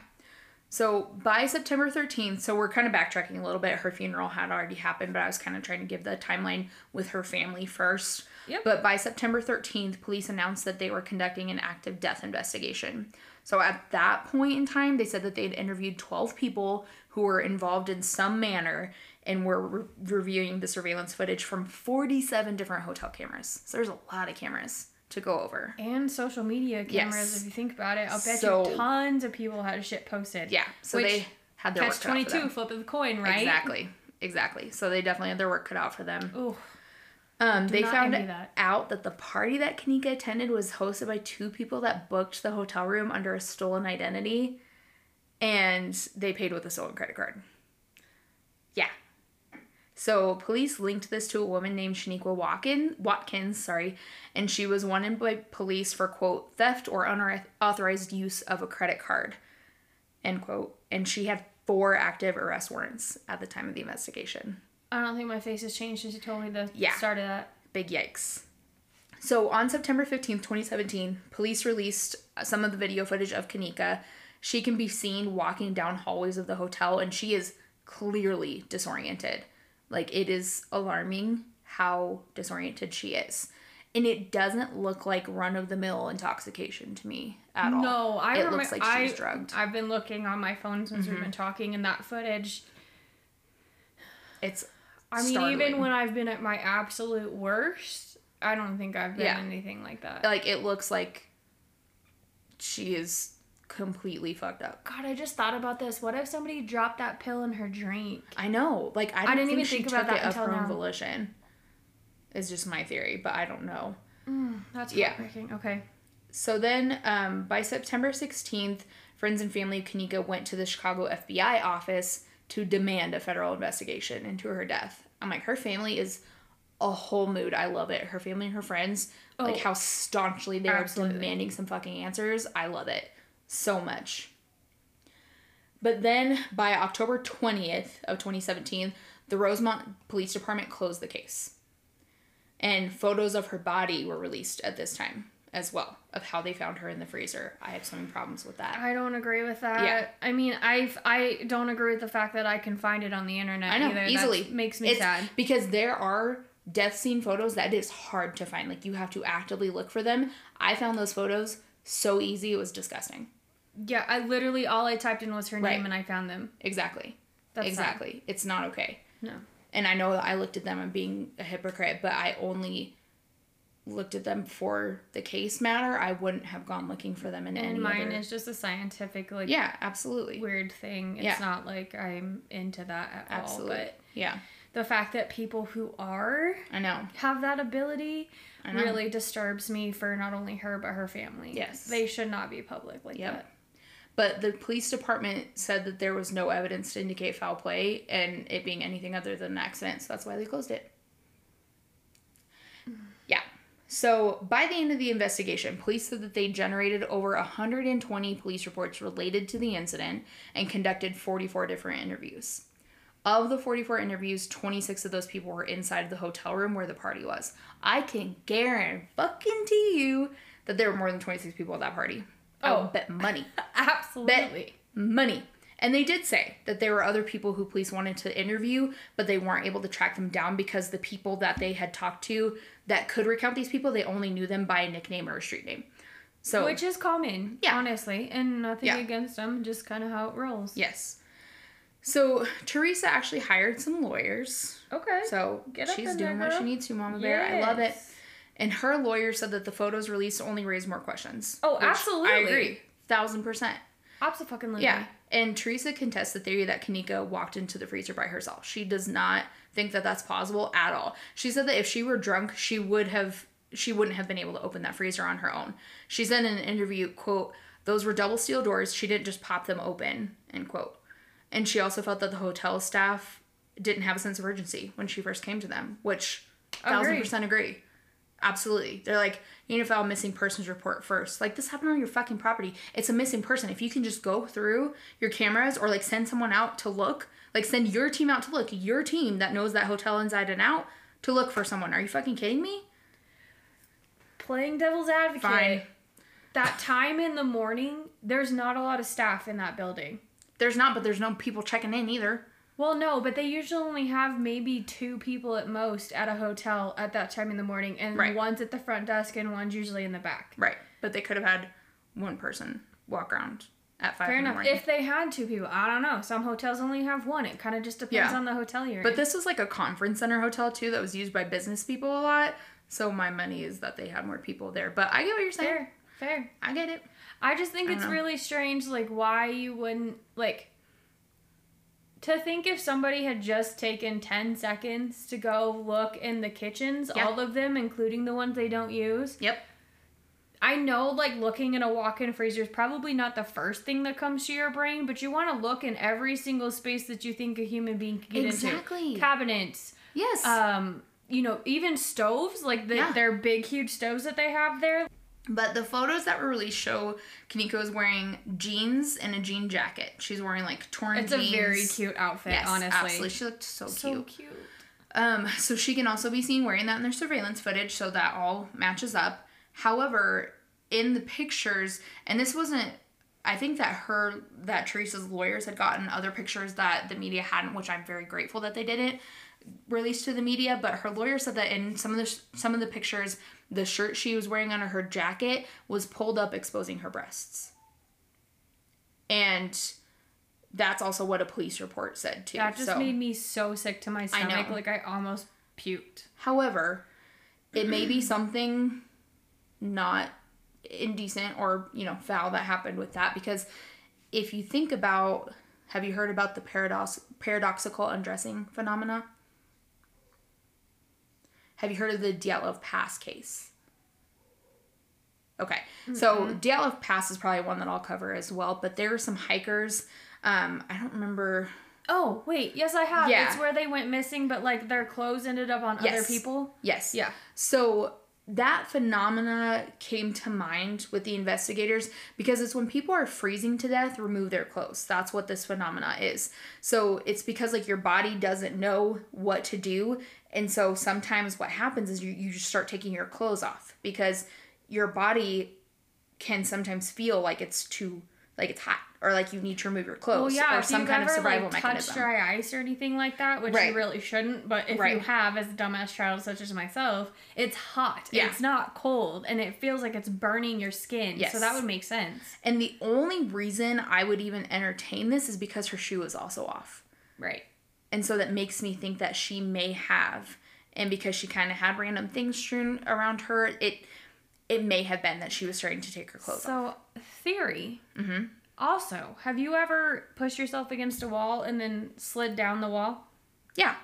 So by September 13th, so we're kind of backtracking a little bit. Her funeral had already happened, but I was kind of trying to give the timeline with her family first. Yep. But by September 13th, police announced that they were conducting an active death investigation. So at that point in time, they said that they had interviewed 12 people who were involved in some manner and were re- reviewing the surveillance footage from 47 different hotel cameras. So there's a lot of cameras to go over. And social media cameras, Yes. if you think about it. I'll bet So- you tons of people had shit posted. Yeah, so they had their Catch work cut out for 22, them. flip of the coin, right? Exactly. Exactly. So they definitely had their work cut out for them. Ooh. Um, they found that. out that the party that Kenneka attended was hosted by two people that booked the hotel room under a stolen identity, and they paid with a stolen credit card. Yeah. So police linked this to a woman named Shaniqua Watkins, Watkins, sorry, and she was wanted by police for quote theft or unauthorized use of a credit card, end quote, and she had four active arrest warrants at the time of the investigation. I don't think my face has changed since you told me the Yeah. start of that. Big yikes. So on September 15th, 2017, police released some of the video footage of Kenneka. She can be seen walking down hallways of the hotel and she is clearly disoriented. Like it is alarming how disoriented she is. And it doesn't look like run of the mill intoxication to me at all. No, I it looks like she's drugged. Mm-hmm. I've been looking on my phone since we've been talking, and that footage. It's I mean, startling. even when I've been at my absolute worst, I don't think I've been Yeah. anything like that. like it looks like she is completely fucked up. God, I just thought about this. What if somebody dropped that pill in her drink? I know. Like I, don't didn't think even she think took about that it of until her own now. volition. Is just my theory, but I don't know. That's Yeah. heartbreaking. Okay. So then, um, by September 16th, friends and family of Kenneka went to the Chicago FBI office to demand a federal investigation into her death. I'm like, her family is a whole mood. I love it. Her family and her friends, like Oh, how staunchly they're absolutely. demanding some fucking answers. I love it so much. But then by October 20th of 2017, the Rosemont Police Department closed the case. And photos of her body were released at this time as well of how they found her in the freezer. I have some problems with that. I don't agree with that. Yeah. I mean, I I don't agree with the fact that I can find it on the internet I know either. easily That makes me It's- sad. because there are death scene photos that is hard to find. Like you have to actively look for them. I found those photos so easy it was disgusting. Yeah, I literally all I typed in was her Right. name and I found them. Exactly. That's sad. exactly. It's not okay. No. And I know that I looked at them and being a hypocrite, but I only looked at them for the case matter. I wouldn't have gone looking for them in any And mine other. is just a scientific like yeah, absolutely. weird thing. It's Yeah. not like I'm into that at Absolutely. all. But Yeah, the fact that people who are I know. have that ability really disturbs me for not only her but her family. Yes. They should not be public like Yep. that. But the police department said that there was no evidence to indicate foul play and it being anything other than an accident, so that's why they closed it. Yeah. So by the end of the investigation, police said that they generated over 120 police reports related to the incident and conducted 44 different interviews. Of the 44 interviews, 26 of those people were inside the hotel room where the party was. I can guarantee you that there were more than 26 people at that party. Oh. bet money *laughs* Absolutely. Bet money. And they did say that there were other people who police wanted to interview, but they weren't able to track them down because the people that they had talked to that could recount these people, they only knew them by a nickname or a street name. So, Which is common, Yeah. honestly, and nothing Yeah. against them, just kind of how it rolls. yes. So, Teresa actually hired some lawyers. Okay. So, Get she's doing there, what she needs to, Mama Bear. I love it. And her lawyer said that the photos released only raised more questions. Oh, which I absolutely. agree. Thousand percent. Absolutely. Yeah. And Teresa contests the theory that Kenneka walked into the freezer by herself. She does not think that that's possible at all. She said that if she were drunk, she would have she wouldn't have been able to open that freezer on her own. She said in an interview, quote, Those were double steel doors. She didn't just pop them open, end quote. And she also felt that the hotel staff didn't have a sense of urgency when she first came to them, which thousand percent agree. Absolutely. They're like, you need to file a missing persons report first. Like this happened on your fucking property. It's a missing person. If you can just go through your cameras or like send someone out to look, like send your team out to look, your team that knows that hotel inside and out to look for someone. Are you fucking kidding me? Playing devil's advocate. Fine. That time in the morning, there's not a lot of staff in that building. There's not, but there's no people checking in either. Well, no, but they usually only have maybe two people at most at a hotel at that time in the morning, and Right. one's at the front desk and one's usually in the back. Right. But they could have had one person walk around at five Fair in the enough. If they had two people, I don't know. Some hotels only have one. It kind of just depends Yeah. on the hotel you're But in. this was like a conference center hotel too that was used by business people a lot. So my money is that they had more people there. But I get what you're saying. fair, fair. I get it. I just think I it's know. really strange, like why you wouldn't like to think if somebody had just taken 10 seconds to go look in the kitchens, Yeah. all of them, including the ones they don't use. Yep. I know, like, looking in a walk in freezer is probably not the first thing that comes to your brain, but you want to look in every single space that you think a human being can get Exactly. into. Cabinets, Yes. um, you know, even stoves, like the, Yeah. their big, huge stoves that they have there. But the photos that were released show Kenneka is wearing jeans and a jean jacket. She's wearing like torn It's jeans. a very cute outfit, Yes, honestly. absolutely. She looked so, cute. So cute. cute. Um, so she can also be seen wearing that in their surveillance footage, so that all matches up. However, in the pictures, and this wasn't, I think that her, that Teresa's lawyers had gotten other pictures that the media hadn't, which I'm very grateful that they didn't release to the media. But her lawyer said that in some of the some of the pictures, the shirt she was wearing under her jacket was pulled up, exposing her breasts. And that's also what a police report said too. That just So- made me so sick to my I stomach. know. Like I almost puked. However, it may be something not indecent or, you know, foul that happened with that because if you think about have you heard about the paradox paradoxical undressing phenomena? Have you heard of the Dyatlov Pass case? Okay. So Dyatlov Pass is probably one that I'll cover as well, but there are some hikers um, I don't remember. Oh wait, yes I have. Yeah. It's where they went missing, but like their clothes ended up on other people. Yes. Yeah. So that phenomena came to mind with the investigators because it's when people are freezing to death, remove their clothes. That's what this phenomena is. So it's because like your body doesn't know what to do. And so sometimes what happens is you, you just start taking your clothes off because your body can sometimes feel like it's too like it's hot or like you need to remove your clothes Well, yeah. or some kind ever of survival like mechanism. touched dry ice or anything like that, which Right. you really shouldn't, but if you have, as a dumbass child such as myself, it's hot. Yeah. It's not cold, and it feels like it's burning your skin. Yes. So that would make sense. And the only reason I would even entertain this is because her shoe is also off. Right. And so that makes me think that she may have, and because she kind of had random things strewn around her, it it may have been that she was starting to take her clothes off. So theory. Mm-hmm. Also, have you ever pushed yourself against a wall and then slid down the wall? Yeah.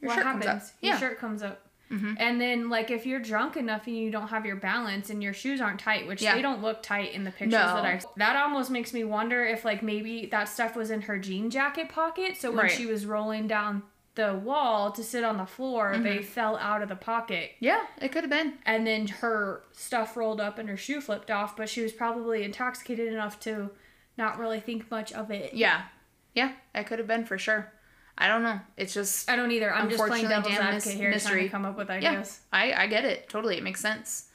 Your what happens? Your Yeah. shirt comes up. Mhm. And then, like, if you're drunk enough and you don't have your balance and your shoes aren't tight, which Yeah. they don't look tight in the pictures No. that I, that almost makes me wonder if, like, maybe that stuff was in her jean jacket pocket. So when Right. she was rolling down the wall to sit on the floor, Mm-hmm. they fell out of the pocket. Yeah, it could have been. And then her stuff rolled up and her shoe flipped off, but she was probably intoxicated enough to not really think much of it. Yeah. Yeah, it could have been for sure. I don't know. It's just I don't either. I'm just playing Unfortunately, devil's advocate mys- here, trying mystery. to come up with yeah. I, I get it. Totally. It makes sense.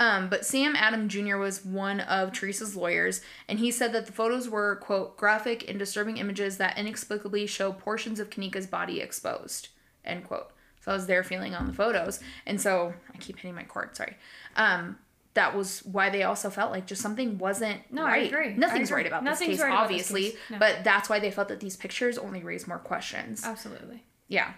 Um, but Sam Adam Jr. was one of Teresa's lawyers, and he said that the photos were, quote, graphic and disturbing images that inexplicably show portions of Kenneka's body exposed, end quote. So that was their feeling on the photos. And so I keep hitting my cord, sorry. Um, that was why they also felt like just something wasn't No, I right. agree. I Nothing's agree. right about Nothing's this case, right about this obviously. case. No. But that's why they felt that these pictures only raise more questions. Absolutely. Yeah.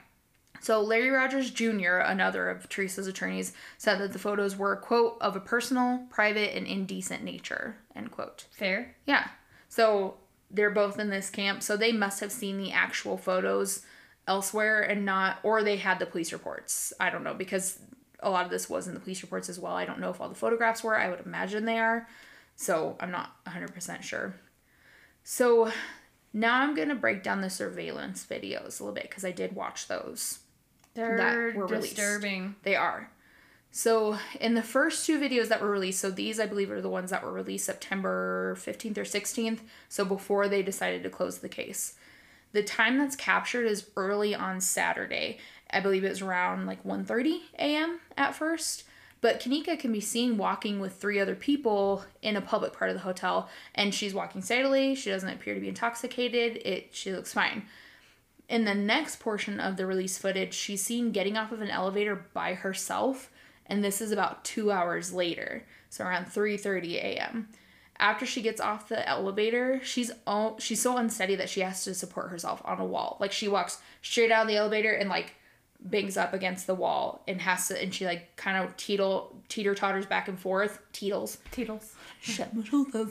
So Larry Rogers Jr., another of Teresa's attorneys, said that the photos were, quote, of a personal, private, and indecent nature, end quote. Fair. Yeah. So they're both in this camp, so they must have seen the actual photos elsewhere and not, or they had the police reports. I don't know, because a lot of this was in the police reports as well. I don't know if all the photographs were. I would imagine they are. So I'm not 100% sure. So now I'm going to break down the surveillance videos a little bit because I did watch those. They're were released. disturbing. They are. So in the first two videos that were released, so these I believe are the ones that were released September 15th or 16th, so before they decided to close the case. The time that's captured is early on Saturday. I believe it was around like 1:30 a.m. at first. But Kenneka can be seen walking with three other people in a public part of the hotel, and she's walking steadily. She doesn't appear to be intoxicated. It she looks fine. In the next portion of the release footage, she's seen getting off of an elevator by herself, and this is about two hours later, so around 3:30 a.m. After she gets off the elevator, she's oh, she's so unsteady that she has to support herself on a wall. Like she walks straight out of the elevator and like bangs up against the wall and has to and she like kind of teetle teeter totters back and forth teetles Teetles. shut my shoulders.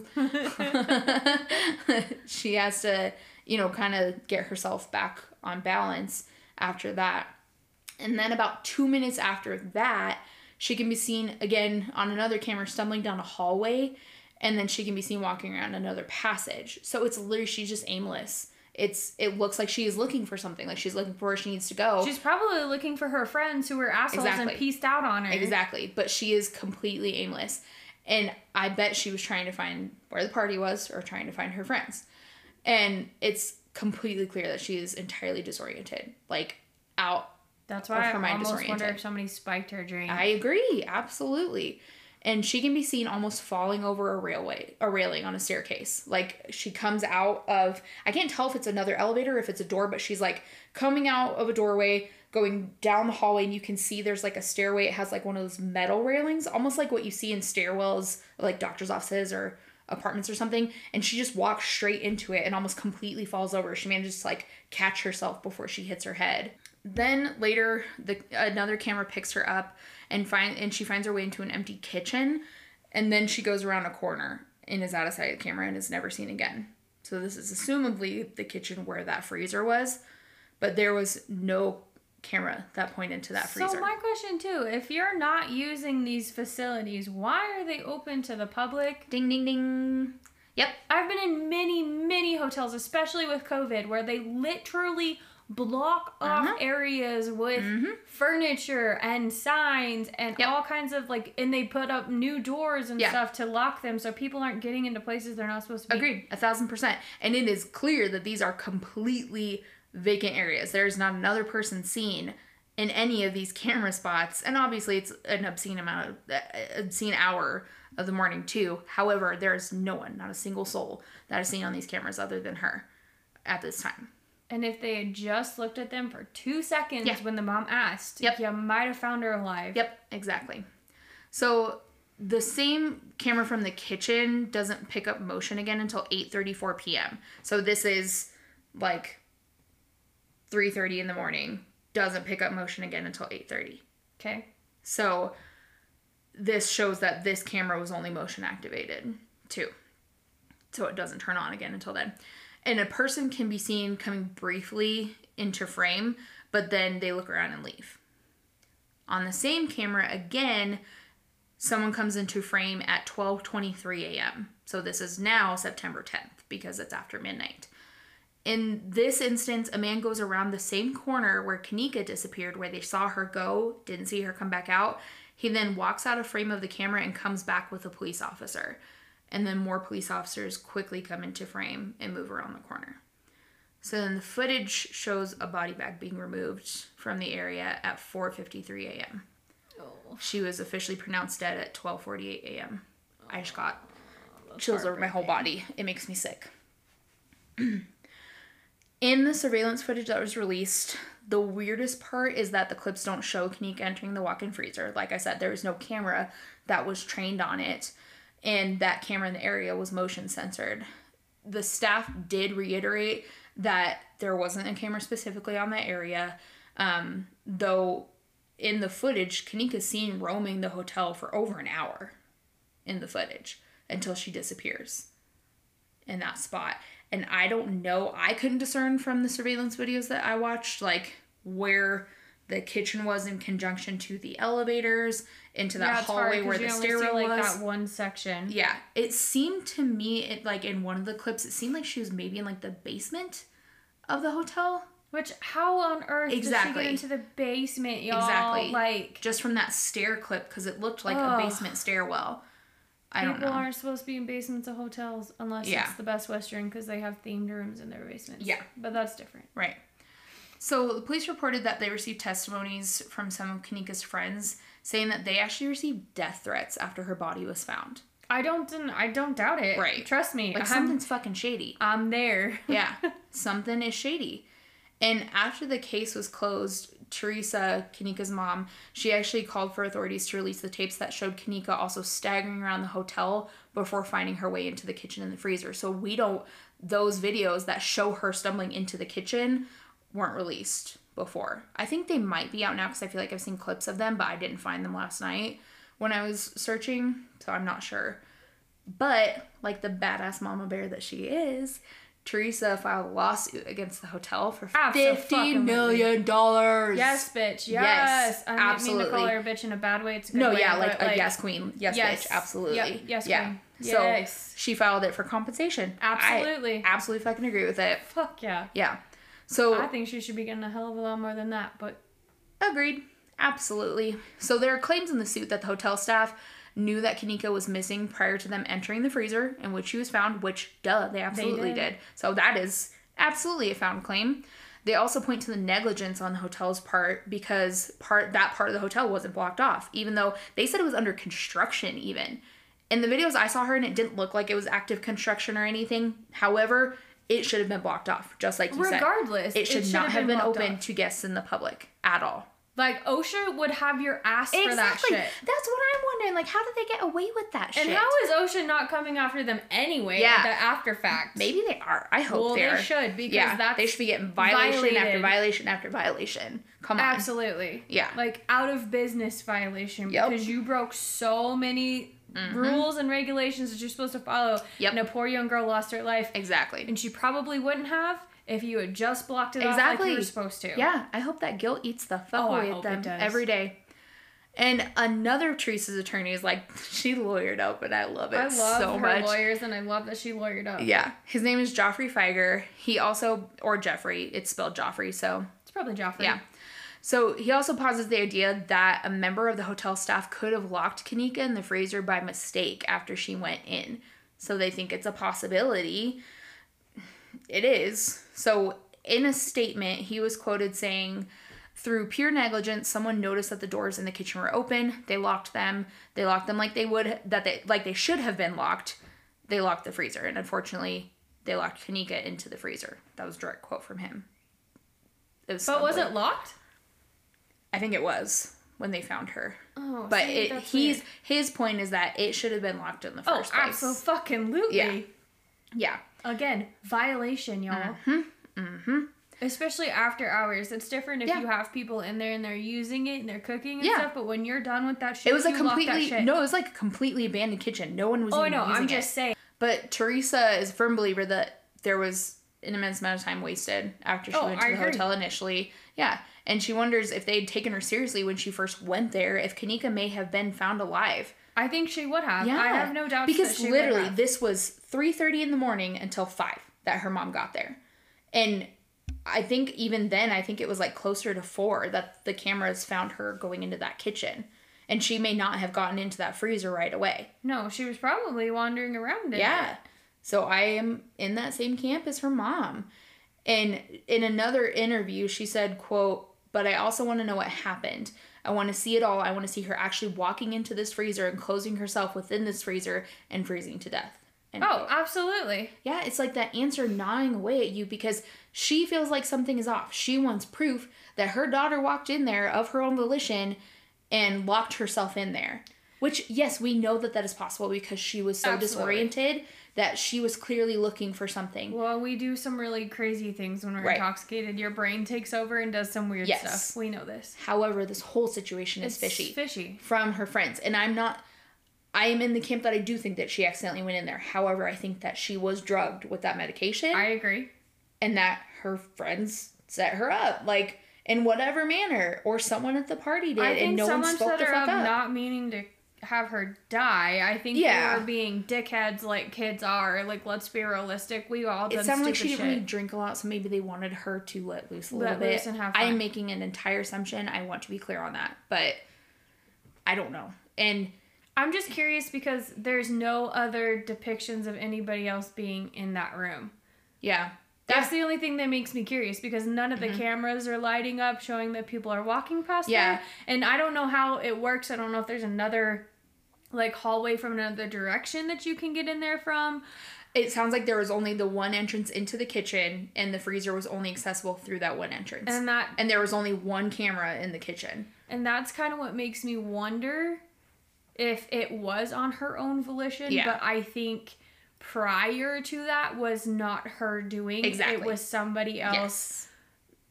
she has to you know kind of get herself back on balance after that and then about two minutes after that she can be seen again on another camera stumbling down a hallway and then she can be seen walking around another passage so it's literally she's just aimless it's it looks like she is looking for something like she's looking for where she needs to go She's probably looking for her friends who were assholes Exactly. and pieced out on her. Exactly. But she is completely aimless. And I bet she was trying to find where the party was or trying to find her friends. And it's completely clear that she is entirely disoriented. Like out. That's why her I mind almost wonder if somebody spiked her drink. I agree. Absolutely. And she can be seen almost falling over a railway, a railing on a staircase. Like she comes out of, I can't tell if it's another elevator, or if it's a door, but she's like coming out of a doorway, going down the hallway, and you can see there's like a stairway. It has like one of those metal railings, almost like what you see in stairwells, like doctor's offices or apartments or something. And she just walks straight into it and almost completely falls over. She manages to like catch herself before she hits her head. Then later, the another camera picks her up and find and she finds her way into an empty kitchen, and then she goes around a corner and is out of sight of the camera and is never seen again. So this is assumably the kitchen where that freezer was, but there was no camera that pointed to that freezer. So my question too, if you're not using these facilities, why are they open to the public? ding ding ding. Yep. I've been in many, many hotels, especially with COVID, where they literally block off Uh-huh. areas with furniture and signs and Yep. all kinds of like, and they put up new doors and Yeah. stuff to lock them so people aren't getting into places they're not supposed to be. Agreed, a thousand percent. And it is clear that these are completely vacant areas. There's not another person seen in any of these camera spots, and obviously it's an obscene amount of uh, obscene hour of the morning too. However, there's no one, not a single soul, that is seen on these cameras other than her at this time. And if they had just looked at them for two seconds Yeah. when the mom asked, Yep. you might have found her alive. Yep, exactly. So the same camera from the kitchen doesn't pick up motion again until 8:34 p.m. So this is like 3:30 in the morning. Doesn't pick up motion again until 8:30. Okay. So this shows that this camera was only motion activated too. So it doesn't turn on again until then. And a person can be seen coming briefly into frame, but then they look around and leave. On the same camera again, someone comes into frame at 12:23 a.m. So this is now September 10th because it's after midnight. In this instance, a man goes around the same corner where Kenneka disappeared, where they saw her go, didn't see her come back out. He then walks out of frame of the camera and comes back with a police officer. And then more police officers quickly come into frame and move around the corner. So then the footage shows a body bag being removed from the area at 4:53 a.m. Oh, She was officially pronounced dead at 12:48 a.m. I just got oh, chills over my whole body. It makes me sick. *clears throat* In the surveillance footage that was released, the weirdest part is that the clips don't show Kenneka entering the walk-in freezer. Like I said, there was no camera that was trained on it, and that camera in the area was motion censored. The staff did reiterate that there wasn't a camera specifically on that area, um, though in the footage, Kenneka's seen roaming the hotel for over an hour in the footage until she disappears in that spot. And I don't know, I couldn't discern from the surveillance videos that I watched, like where the kitchen was in conjunction to the elevators into that Yeah, it's hard where the only see, stairwell like was. that one section. Yeah, it seemed to me, it like in one of the clips, it seemed like she was maybe in like the basement of the hotel, Which how on earth Exactly. does she get into the basement, y'all? Exactly. Like just from that stair clip because it looked like Ugh. a basement stairwell. I don't people know. aren't supposed to be in basements of hotels unless Yeah. it's the Best Western because they have themed rooms in their basements. Yeah. but that's different. Right. So the police reported that they received testimonies from some of Kenneka's friends saying that they actually received death threats after her body was found. I don't. I don't doubt it. Right. Trust me. Like I'm, something's fucking shady. I'm there. Yeah, *laughs* something is shady. And after the case was closed, Teresa, Kenneka's mom, she actually called for authorities to release the tapes that showed Kenneka also staggering around the hotel before finding her way into the kitchen and the freezer. So we don't, those videos that show her stumbling into the kitchen weren't released before. I think they might be out now because I feel like I've seen clips of them, but I didn't find them last night when I was searching, so I'm not sure. But like the badass mama bear that she is, Teresa filed a lawsuit against the hotel for fifty dollars. Yes, bitch. Yes. Yes, I didn't mean to absolutely. call her a bitch in a bad way. It's a good No, way, yeah, like but, a yes queen. Yes, yes. bitch. Absolutely. Yep, yes, yeah. queen. So Yes. she filed it for compensation. I Absolutely. absolutely fucking agree with it. Fuck yeah. Yeah. So I think she should be getting a hell of a lot more than that, but Agreed. Absolutely. So there are claims in the suit that the hotel staff knew that Kenneka was missing prior to them entering the freezer in which she was found, which duh, they absolutely did. did. So that is absolutely a found claim. They also point to the negligence on the hotel's part because part that part of the hotel wasn't blocked off, even though they said it was under construction even. In the videos I saw her and it didn't look like it was active construction or anything. However, it should have been blocked off, just like you said. regardless, It should not have been, blocked open off. to guests in the public at all. Like OSHA would have your ass for that shit. That's what I'm wondering. Like, how did they get away with that shit? And how is OSHA not coming after them anyway? Yeah. The after fact. Maybe they are. I hope Well, they they should, because yeah, that's they should be getting violation after violation after violation. Come on. Absolutely. Yeah. Like out of business violation Yep. because you broke so many mm-hmm. rules and regulations that you're supposed to follow. Yep. And a poor young girl lost her life. Exactly. And she probably wouldn't have if you had just blocked it off like Exactly. you were supposed to. Yeah, I hope that guilt eats the fuck Oh, I away at them it does. every day. And another Teresa's attorney is like, *laughs* she lawyered up, and I love it I love so her much. lawyers and I love that she lawyered up. Yeah, his name is Joffrey Fieger. He also, or Jeffrey, it's spelled Joffrey, so It's probably Joffrey. Yeah. So he also posits the idea that a member of the hotel staff could have locked Kenneka in the freezer by mistake after she went in. So they think it's a possibility. It is. So in a statement, he was quoted saying, through pure negligence, someone noticed that the doors in the kitchen were open. They locked them. They locked them like they would that they like they should have been locked. They locked the freezer, and unfortunately, they locked Kenneka into the freezer. That was a direct quote from him. It was But was it locked? I think it was when they found her. Oh, But see, it, he's weird. his point is that it should have been locked in the Oh, first place. Oh, absolutely. Yeah. Yeah. Again, violation, y'all. Mm-hmm. Mm-hmm. Especially after hours. It's different if Yeah. you have people in there and they're using it and they're cooking and Yeah. stuff. But when you're done with that shit, It was a completely no, it was like a completely abandoned kitchen. No one was Oh, I even know. using I'm just it. saying. But Teresa is a firm believer that there was an immense amount of time wasted after she Oh, went to I the agree. hotel initially. Yeah. And she wonders if they'd taken her seriously when she first went there, if Kenneka may have been found alive. I think she would have. Yeah. I have no doubt because literally would have. this was 3.30 in the morning until 5 that her mom got there and i think even then i think it was like closer to 4 that the cameras found her going into that kitchen and she may not have gotten into that freezer right away No, she was probably wandering around. In yeah it. so i am in that same camp as her mom and in another interview she said quote but i also want to know what happened i want to see it all i want to see her actually walking into this freezer and closing herself within this freezer and freezing to death End Oh, absolutely. Yeah, it's like that answer gnawing away at you because she feels like something is off. She wants proof that her daughter walked in there of her own volition and locked herself in there. Which, yes, we know that that is possible because she was so Absolutely. disoriented that she was clearly looking for something. Well, we do some really crazy things when we're Right. intoxicated. Your brain takes over and does some weird Yes. stuff. We know this. However, this whole situation is It's fishy Fishy. from her friends. And I'm not. I am in the camp that I do think that she accidentally went in there. However, I think that she was drugged with that medication. I agree. and that her friends set her up like in whatever manner, or someone at the party did, I and no one someone spoke set the her fuck up up. not meaning to have her die. I think Yeah. they were being dickheads like kids are. Like, let's be realistic. We all done it sounded like she didn't shit. really drink a lot, so maybe they wanted her to let loose a Let little bit. and have I am making an entire assumption. I want to be clear on that, but I don't know. And I'm just curious because there's no other depictions of anybody else being in that room. yeah, That's the only thing that makes me curious because none of the Mhm. cameras are lighting up showing that people are walking past Yeah. there. And I don't know how it works. I don't know if there's another like hallway from another direction that you can get in there from. it sounds like there was only the one entrance into the kitchen, and the freezer was only accessible through that one entrance. And that and there was only one camera in the kitchen. and that's kind of what makes me wonder if it was on her own volition, Yeah. but I think prior to that was not her doing. Exactly. It was somebody else Yes.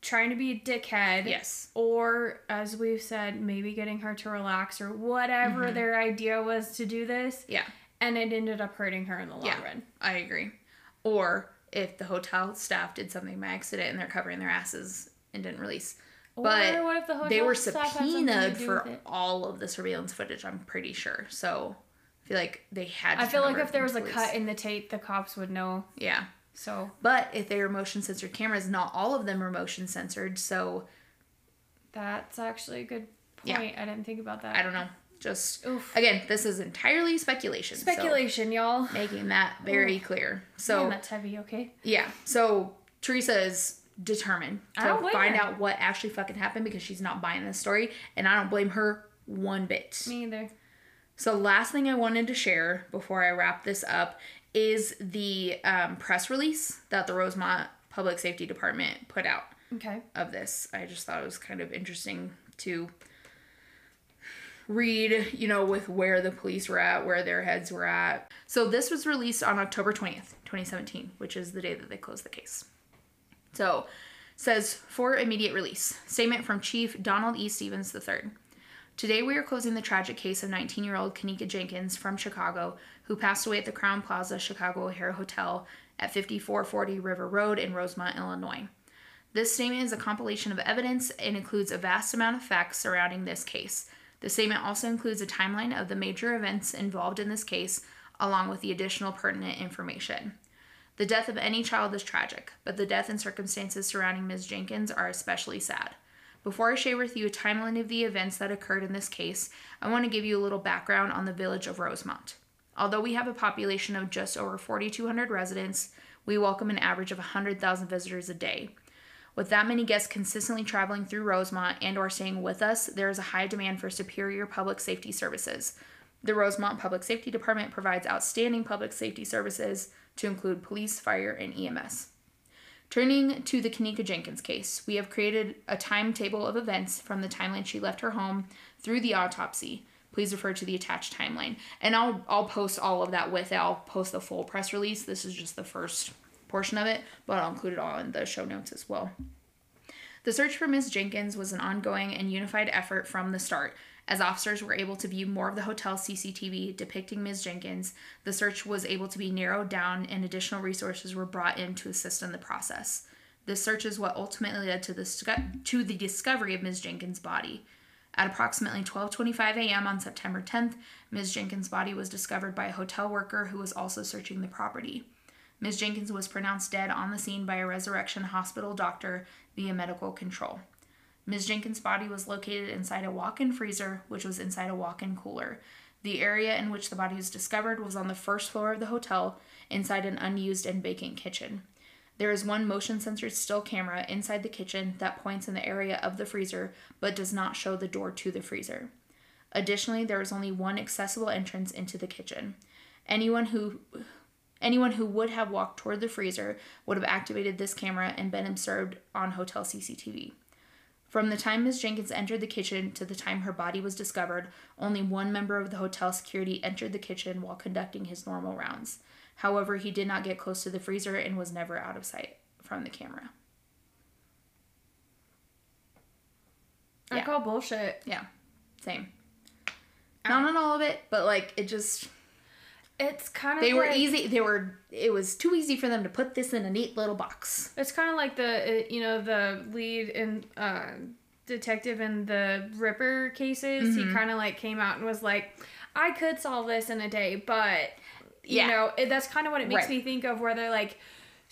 Trying to be a dickhead. Yes. or as we've said maybe getting her to relax or whatever Mhm. their idea was to do this Yeah. and it ended up hurting her in the long Yeah. run I agree. Or if the hotel staff did something by accident and they're covering their asses and didn't release. But or what if the hotel they were staff had something to subpoenaed for all of the surveillance footage, I'm pretty sure. So I feel like they had to i feel like if there was a cut in the tape the cops would know Yeah. So But if they are motion censored cameras, not all of them are motion censored. So that's actually a good point. Yeah. i didn't think about that I don't know. Just Oof. again, this is entirely speculation. so speculation y'all making that very clear. So Man, that's heavy okay Yeah. So Teresa is determined to find out what actually fucking happened because she's not buying this story, and I don't blame her one bit. me either So last thing I wanted to share before I wrap this up is the um, press release that the Rosemont Public Safety Department put out okay of this. I just thought it was kind of interesting to read, you know, with where the police were at, where their heads were at. So this was released on October 20th, 2017, which is the day that they closed the case. So says for immediate release. Statement from Chief Donald E. Stephens III. Today we are closing the tragic case of 19-year-old Kenneka Jenkins from Chicago, who passed away at the Crowne Plaza Chicago O'Hare Hotel at 5440 River Road in Rosemont, Illinois. This statement is a compilation of evidence and includes a vast amount of facts surrounding this case. The statement also includes a timeline of the major events involved in this case, along with the additional pertinent information. The death of any child is tragic, but the death and circumstances surrounding Ms. Jenkins are especially sad. Before I share with you a timeline of the events that occurred in this case, I want to give you a little background on the village of Rosemont. Although we have a population of just over 4,200 residents, we welcome an average of 100,000 visitors a day. With that many guests consistently traveling through Rosemont and or staying with us, there is a high demand for superior public safety services. The Rosemont Public Safety Department provides outstanding public safety services to include police, fire, and EMS. Turning to the Kenneka Jenkins case, we have created a timetable of events from the timeline she left her home through the autopsy. Please refer to the attached timeline. And I'll I'll post all of that with it. I'll post the full press release. This is just the first portion of it, but I'll include it all in the show notes as well. The search for Ms. Jenkins was an ongoing and unified effort from the start. As officers were able to view more of the hotel CCTV depicting Ms. Jenkins, the search was able to be narrowed down and additional resources were brought in to assist in the process. This search is what ultimately led to the, to the discovery of Ms. Jenkins' body. At approximately 12:25 a.m. on September 10th, Ms. Jenkins' body was discovered by a hotel worker who was also searching the property. Ms. Jenkins was pronounced dead on the scene by a Resurrection Hospital doctor via medical control. Ms. Jenkins' body was located inside a walk in freezer, which was inside a walk in cooler. The area in which the body was discovered was on the first floor of the hotel, inside an unused and vacant kitchen. There is one motion censored still camera inside the kitchen that points in the area of the freezer but does not show the door to the freezer. Additionally, there is only one accessible entrance into the kitchen. Anyone who anyone who would have walked toward the freezer would have activated this camera and been observed on hotel CCTV. From the time Ms. Jenkins entered the kitchen to the time her body was discovered, only one member of the hotel security entered the kitchen while conducting his normal rounds. However, he did not get close to the freezer and was never out of sight from the camera. I Yeah. call bullshit. Yeah, same. Not on all of it, but like it just It's kind of They were like- easy. They were. It was too easy for them to put this in a neat little box. It's kind of like the uh, you know the lead in uh, detective in the Ripper cases. Mm-hmm. He kind of like came out and was like, "I could solve this in a day," but you Yeah. know it, that's kind of what it makes Right. me think of, where they're like.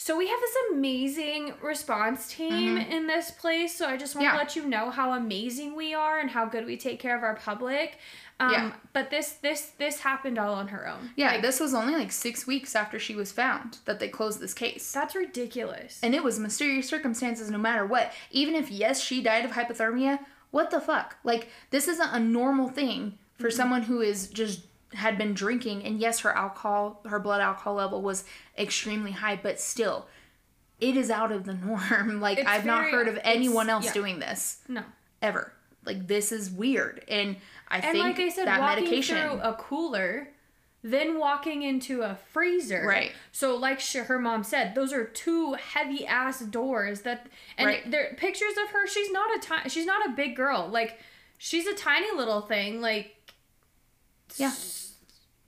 So we have this amazing response team in this place. So I just want Mm-hmm. Yeah. to let you know how amazing we are and how good we take care of our public. Um, Yeah. But this this this happened all on her own. Yeah, Like, this was only like six weeks after she was found that they closed this case. that's ridiculous. And it was mysterious circumstances no matter what. Even if, yes, she died of hypothermia, what the fuck? Like, this isn't a normal thing for someone who is just had been drinking. And yes, her alcohol, her blood alcohol level was extremely high, but still, it is out of the norm. *laughs* Like, It's I've not heard of anyone else yeah. doing this no. ever. Like, this is weird. And I And think like I said, that walking medication. through a cooler, then walking into a freezer. Right. So, like sh- her mom said, those are two heavy ass doors. That and Right. there pictures of her. She's not a ti- She's not a big girl. Like she's a tiny little thing. Like Yeah.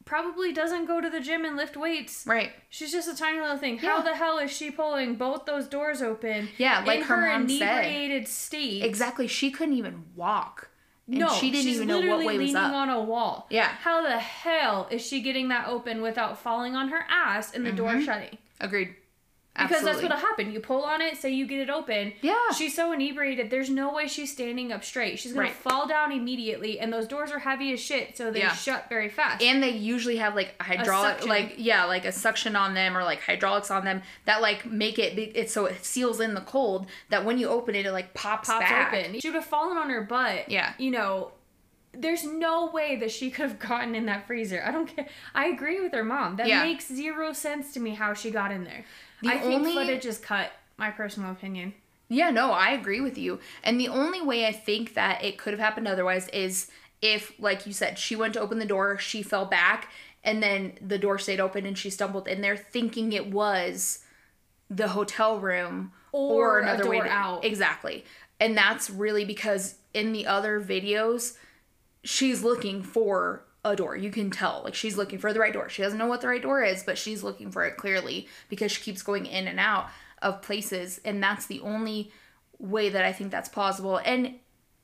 Probably doesn't go to the gym and lift weights. right. She's just a tiny little thing. How Yeah. the hell is she pulling both those doors open? Yeah, like in her her mom said. inebriated state. Exactly. She couldn't even walk. And No, she didn't she's even know what literally way was leaning up. on a wall. Yeah. How the hell is she getting that open without falling on her ass and the door mm-hmm. shutting? Agreed. Because that's. What'll happen. You pull on it, say you get it open. Yeah. She's so inebriated. There's no way she's standing up straight. She's gonna Right. fall down immediately, and those doors are heavy as shit, so they Yeah. shut very fast. and they usually have like hydraulic like yeah like a suction on them or like hydraulics on them that like make it it so it seals in the cold that when you open it it like pops, pops back. open. She would have fallen on her butt. Yeah. You know, there's no way that she could have gotten in that freezer. I don't care. I agree with her mom. That Yeah. makes zero sense to me how she got in there. The I think only- footage is cut. My personal opinion. Yeah, no, I agree with you. And the only way I think that it could have happened otherwise is if, like you said, she went to open the door, she fell back, and then the door stayed open and she stumbled in there thinking it was the hotel room Or a another way to, out. Exactly. And that's really because in the other videos, she's looking for a door. You can tell. Like she's looking for the right door. She doesn't know what the right door is, but she's looking for it clearly because she keeps going in and out of places. And that's the only way that I think that's plausible. And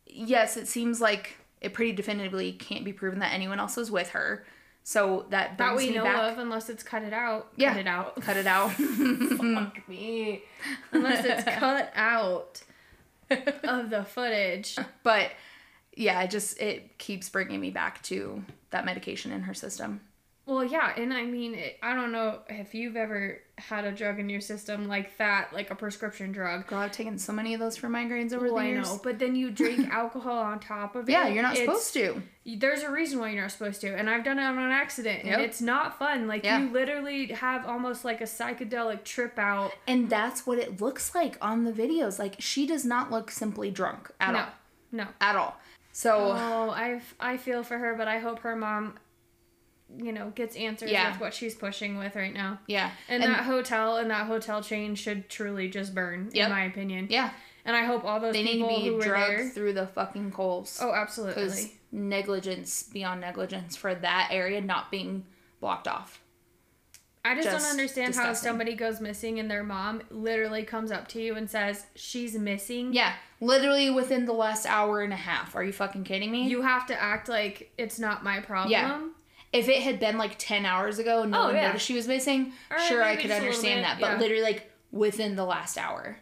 yes, it seems like it pretty definitively can't be proven that anyone else was with her. So that That we know back. of, unless it's cut it out. Yeah. Cut it out. Cut it out. *laughs* Fuck me. Unless it's *laughs* cut out of the footage. but yeah, it just it keeps bringing me back to that medication in her system. Well, yeah, and I mean, I don't know if you've ever had a drug in your system like that, like a prescription drug. Girl, I've taken so many of those for migraines over Oh, the I years. know, but then you drink *laughs* alcohol on top of it. Yeah, you're not It's- supposed to. There's a reason why you're not supposed to, and I've done it on an accident, Yep. and it's not fun. Like Yeah. you literally have almost like a psychedelic trip out. And that's what it looks like on the videos. Like she does not look simply drunk at no, all. no. At all. So Oh, I I feel for her, but I hope her mom, you know, gets answers Yeah. with what she's pushing with right now. yeah. And, And- that hotel and that hotel chain should truly just burn, Yep. in my opinion. yeah. And I hope all those They need to people be drugged there. through the fucking coals. Oh, absolutely. negligence beyond negligence for that area not being blocked off. I just, just don't understand how somebody goes missing and their mom literally comes up to you and says she's missing. Yeah. Literally within the last hour and a half. Are you fucking kidding me? You have to act like it's not my problem. Yeah. if it had been like 10 hours ago, and no Oh, one yeah. noticed she was missing, Or sure, I could just a little understand bit, that. But yeah. literally, like, within the last hour.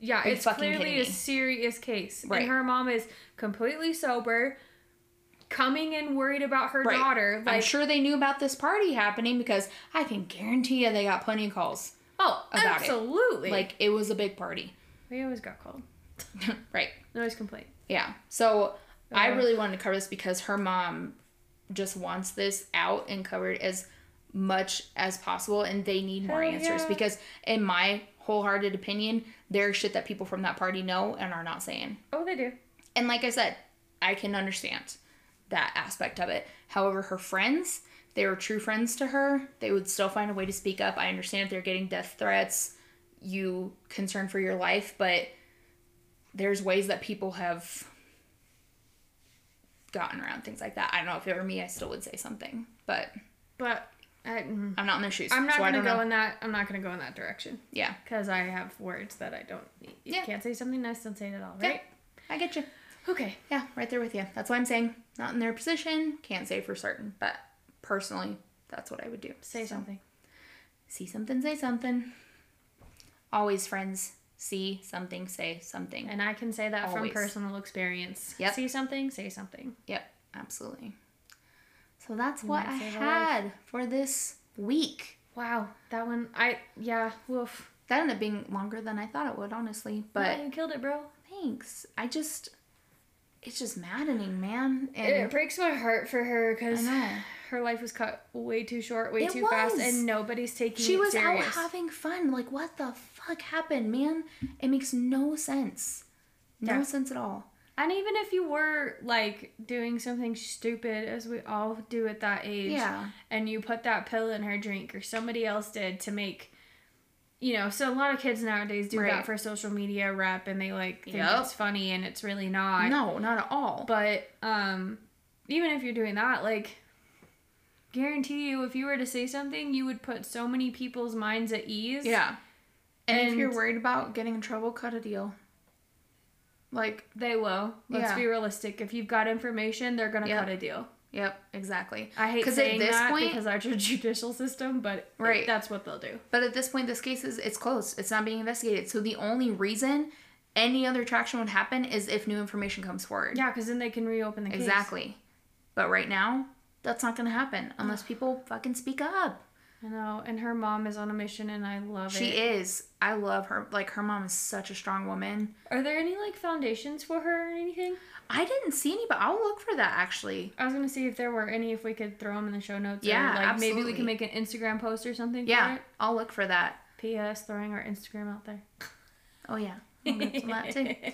Yeah, it's clearly a serious case. Right. And her mom is completely sober, coming in worried about her Right. daughter. Like, I'm sure they knew about this party happening because I can guarantee you they got plenty of calls. oh, about it. absolutely. Like, it was a big party. we always got called. *laughs* right. Always complaint. Yeah. So I Uh. really wanted to cover this because her mom just wants this out and covered as much as possible and they need more answers yeah. because in my wholehearted opinion there's shit that people from that party know and are not saying Oh, they do. and like i said i can understand that aspect of it however her friends they were true friends to her they would still find a way to speak up i understand if they're getting death threats you concern for your life but there's ways that people have gotten around things like that i don't know if it were me i still would say something but But I, mm, I'm not in their shoes. I'm not so gonna go know. in that. I'm not gonna go in that direction Yeah, because I have words that I don't. You Yeah. can't say something nice. Don't say it at all, Yeah. I get you. Okay. Yeah, right there with you. That's why I'm saying not in their position. Can't say for certain, but personally, that's what I would do. Say So, something. See something, say something. Always, friends. See something, say something. And I can say that Always. from personal experience. Yep. See something. Say something. Yep, absolutely. So that's what I had for this week. Wow, that one. I yeah. Woof. That ended up being longer than I thought it would, honestly. But But you killed it, bro. thanks. I just, it's just maddening, man. And it breaks my heart for her because her life was cut way too short, way It too fast, and nobody's taking She it was serious. out having fun. Like, what the fuck happened, man? It makes no sense. No Yeah. sense at all. And even if you were like doing something stupid, as we all do at that age, Yeah. and you put that pill in her drink, or somebody else did to make, you know, so a lot of kids nowadays do Right. that for social media rep, and they like think Yep. it's funny, and it's really not. no, not at all. But um, even if you're doing that, like, guarantee you, if you were to say something, you would put so many people's minds at ease. yeah. And, if you're worried about getting in trouble, cut a deal. Like, They will. Let's Yeah. be realistic. If you've got information, they're gonna Yep. cut a deal. Yep, exactly. I hate saying this that point- because our judicial system, but it- Right. that's what they'll do. But at this point, this case is it's closed. It's not being investigated. So the only reason any other traction would happen is if new information comes forward. Yeah, because then they can reopen the case. Exactly. But right now, that's not gonna happen unless people fucking speak up. I know, and her mom is on a mission, and I love it. She is. I love her. Like her mom is such a strong woman. Are there any like foundations for her or anything? I didn't see any, but I'll look for that actually. I was gonna see if there were any, if we could throw them in the show notes. Yeah, or, like maybe we can make an Instagram post or something. Yeah. I'll look for that. P.S. Throwing our Instagram out there. Oh yeah, I'll get that too. *laughs*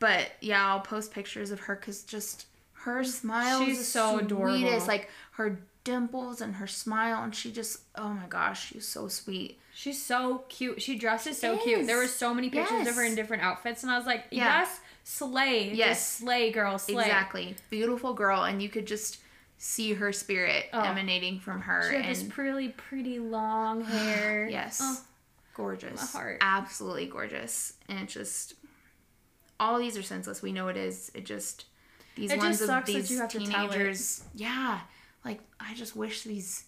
But yeah, I'll post pictures of her because just her smile She's is so sweetest. adorable. Like her dimples and her smile, and she just oh my gosh, she's so sweet. She's so cute. She dresses so She cute. There were so many pictures of her in different outfits, and I was like, Yeah. yes, slay. Yes. Just slay, girl, slay. Exactly, beautiful girl, and you could just see her spirit Oh. emanating from her. She had and this pretty, pretty long *sighs* hair. Yes. Oh, gorgeous. my heart. Absolutely gorgeous. And it just all these are senseless. We know it is. It just these It ones just of sucks that these you have to tell it. teenagers. Yeah. Like I just wish these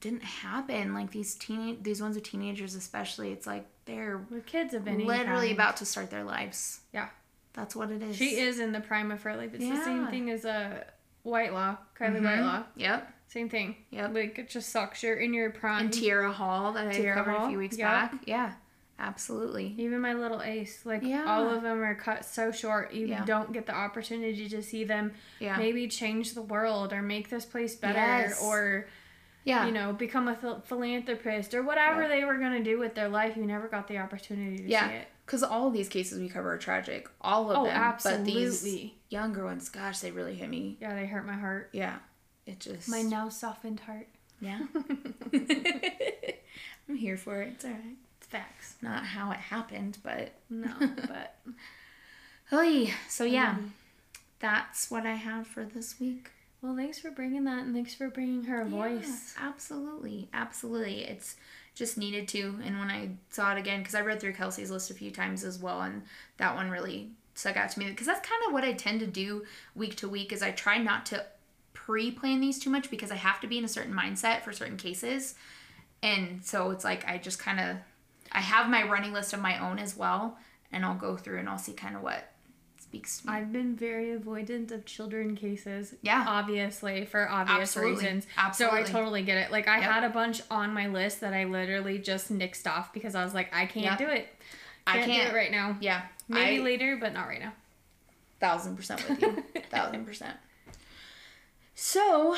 didn't happen. Like these teen these ones with teenagers especially. It's like they're with kids of any literally about to start their lives. Yeah. That's what it is. She is in the prime of her life. It's the same thing as a Whitelaw, Kylie Mhm. Whitelaw. Yep. Same thing. Yep. Like it just sucks. You're in your prime. And Tiara Hall that I covered a few weeks yep. back. Yeah. Absolutely. Even my little ace, like Yeah. all of them are cut so short. You Yeah. don't get the opportunity to see them Yeah. maybe change the world or make this place better Yes. or yeah. you know become a phil- philanthropist or whatever they were gonna do with their life. You never got the opportunity to Yeah. see it. Because all of these cases we cover are tragic. All of Oh, them. But these absolutely. younger ones, gosh, they really hit me. Yeah, they hurt my heart. Yeah. It just. My now softened heart. Yeah. *laughs* *laughs* I'm here for it. It's all right. Facts. Not how it happened, but. No, *laughs* but Oy. So, yeah. Mhm. That's what I have for this week. well, thanks for bringing that, and thanks for bringing her voice. Absolutely. Absolutely. It's just needed to. And when I saw it again, because I read through Kelsey's list a few times as well, and that one really stuck out to me. Because that's kind of what I tend to do week to week is I try not to pre-plan these too much because I have to be in a certain mindset for certain cases. And so it's like I just kind of I have my running list of my own as well, and I'll go through and I'll see kind of what speaks to me. I've been very avoidant of children cases. Yeah. Obviously, for obvious Absolutely. reasons. Absolutely. So I totally get it. Like, I Yep. had a bunch on my list that I literally just nixed off because I was like, I can't Yep. do it. I Can't, can't do it right now. yeah, Maybe I, later, but not right now. thousand percent with you. *laughs* thousand percent. So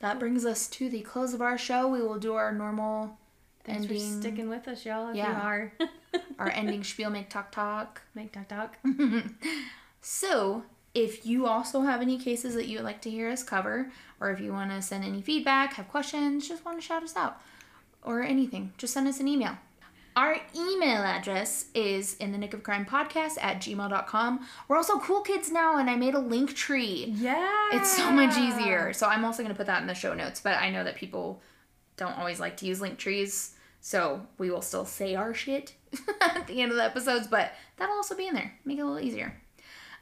that brings us to the close of our show. We will do our normal Thanks ending, for sticking with us, y'all. If Yeah. you are. *laughs* our ending spiel, make talk talk. Make talk talk. *laughs* So if you also have any cases that you would like to hear us cover, or if you want to send any feedback, have questions, just want to shout us out, or anything, just send us an email. Our email address is in the nick of crime podcast at gmail.com. We're also cool kids now, and I made a link tree. Yeah. It's so much easier. So I'm also going to put that in the show notes, but I know that people don't always like to use link trees, so we will still say our shit *laughs* at the end of the episodes, but that'll also be in there. Make it a little easier.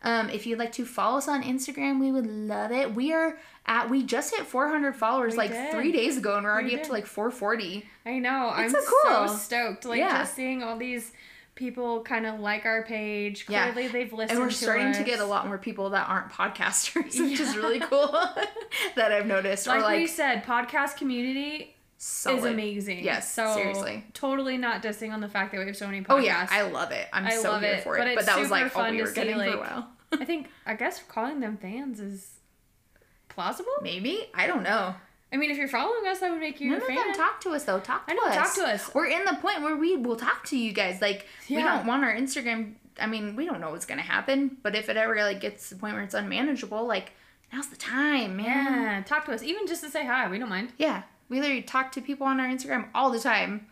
Um, if you'd like to follow us on Instagram, we would love it. We are at we just hit 400 followers We like did. three days ago, and we're already We up to like 440. I know. It's I'm so cool. so stoked. Like Yeah. just seeing all these people kind of like our page. Yeah. Clearly they've listened And we're to starting to get a lot more people that aren't podcasters, *laughs* which is really cool *laughs* that I've noticed. Like, or like we said, podcast community solid. is amazing. Yes, so seriously. Totally not dissing on the fact that we have so many podcasts. Oh yeah, I love it. I'm I so here it, for it. but But, that was like all we were see, getting for a while. I think I guess calling them fans is plausible. Maybe I don't know. I mean, if you're following us, that would make you None a of them talk to us though. Talk to I know, us. talk to us. We're in the point where we will talk to you guys. Like we don't want our Instagram. I mean, we don't know what's gonna happen. But if it ever like gets to the point where it's unmanageable, like now's the time, man. yeah, talk to us, even just to say hi. We don't mind. Yeah. We literally talk to people on our Instagram all the time.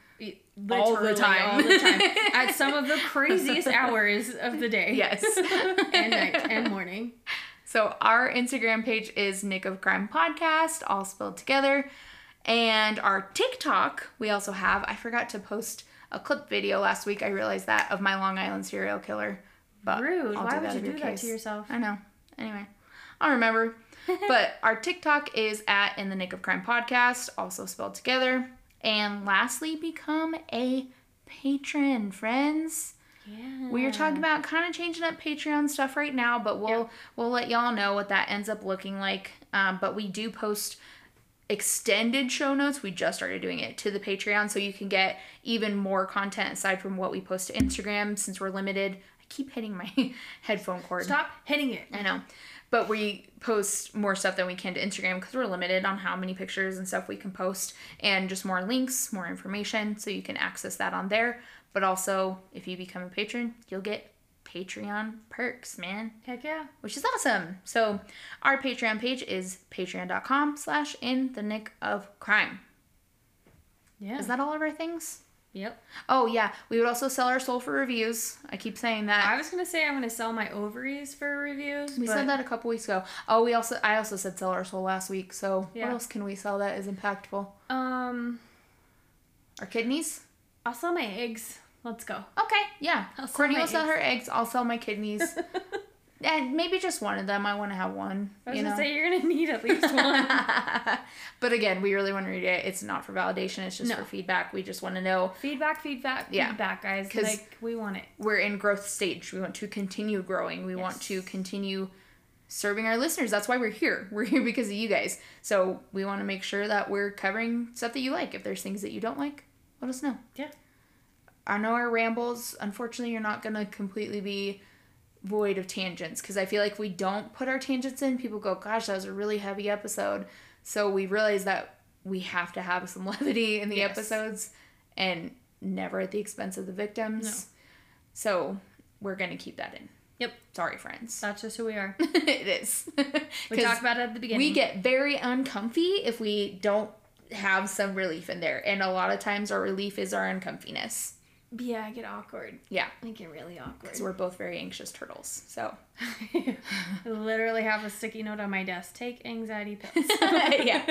All the time. all the time, *laughs* at some of the craziest hours of the day. Yes. *laughs* and night and morning. So our Instagram page is Nick of Crime Podcast, all spelled together. And our TikTok, we also have. I forgot to post a clip video last week. I realized that of my Long Island serial killer. But Rude. I'll Why would you do your that case. to yourself? I know. Anyway, I'll remember. *laughs* but our TikTok is at In the Nick of Crime Podcast, also spelled together. And lastly, become a patron, friends. Yeah. We are talking about kind of changing up Patreon stuff right now, but we'll Yeah. we'll let y'all know what that ends up looking like. Um, but we do post extended show notes. We just started doing it to the Patreon, so you can get even more content aside from what we post to Instagram. Since we're limited, I keep hitting my *laughs* headphone cord. Stop hitting it. I know. But we post more stuff than we can to Instagram because we're limited on how many pictures and stuff we can post and just more links, more information. So you can access that on there. But also, if you become a patron, you'll get Patreon perks, man, Heck yeah. which is awesome. So our Patreon page is patreon.com slash in the nick of crime. Yeah. Is that all of our things? Yep. Oh, yeah. We would also sell our soul for reviews. I keep saying that. I was gonna say I'm gonna sell my ovaries for reviews. We but said that a couple weeks ago. Oh, we also I also said sell our soul last week. So Yeah. what else can we sell that is impactful? Um, Our kidneys. I'll sell my eggs. Let's go. Okay, yeah. I'll Courtney will sell her eggs. I'll sell my kidneys, *laughs* and maybe just one of them. I want to have one. I was you gonna know. say you're gonna need at least *laughs* one. but again, we really want to read it. It's not for validation. It's just No. for feedback. We just want to know feedback, feedback, Yeah. feedback, guys. Like we want it. we're in growth stage. We want to continue growing. We want to continue serving our listeners. That's why we're here. *laughs* We're here because of you guys. So we want to make sure that we're covering stuff that you like. If there's things that you don't like, let us know. Yeah. I know our rambles, unfortunately, you're not going to completely be void of tangents because I feel like we don't put our tangents in. People go, gosh, that was a really heavy episode. So we realize that we have to have some *laughs* levity in the Yes. episodes and never at the expense of the victims. No. So we're going to keep that in. Yep. Sorry, friends. That's just who we are. *laughs* it is. *laughs* we talked about it at the beginning. we get very uncomfy if we don't have some relief in there. And a lot of times our relief is our uncomfiness. Yeah, I get awkward. Yeah. I get really awkward. Because we're both very anxious turtles. So, I *laughs* literally have a sticky note on my desk. Take anxiety pills. *laughs* yeah.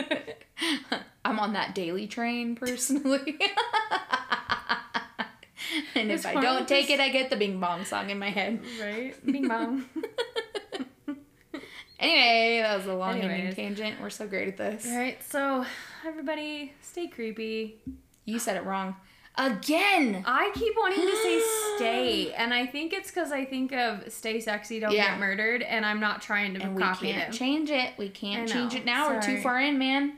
*laughs* I'm on that daily train personally. and if I don't take it, I get the bing bong song in my head. right? Bing bong. Anyway, that was a long ending tangent. We're so great at this. All right, so everybody, stay creepy. You said it wrong. Again! I keep wanting to say stay, *gasps* and I think it's because I think of stay sexy, don't Yeah. get murdered, and I'm not trying to And we copy can't them. change it. We can't change it now. We're too far in, man.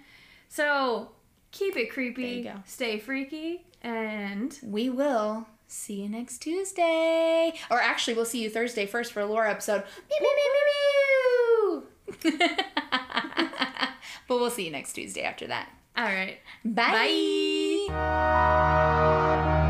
So keep it creepy, stay freaky, and We will see you next Tuesday. Or actually, we'll see you Thursday first for a lore episode. *laughs* *laughs* But we'll see you next Tuesday after that. all right. Bye.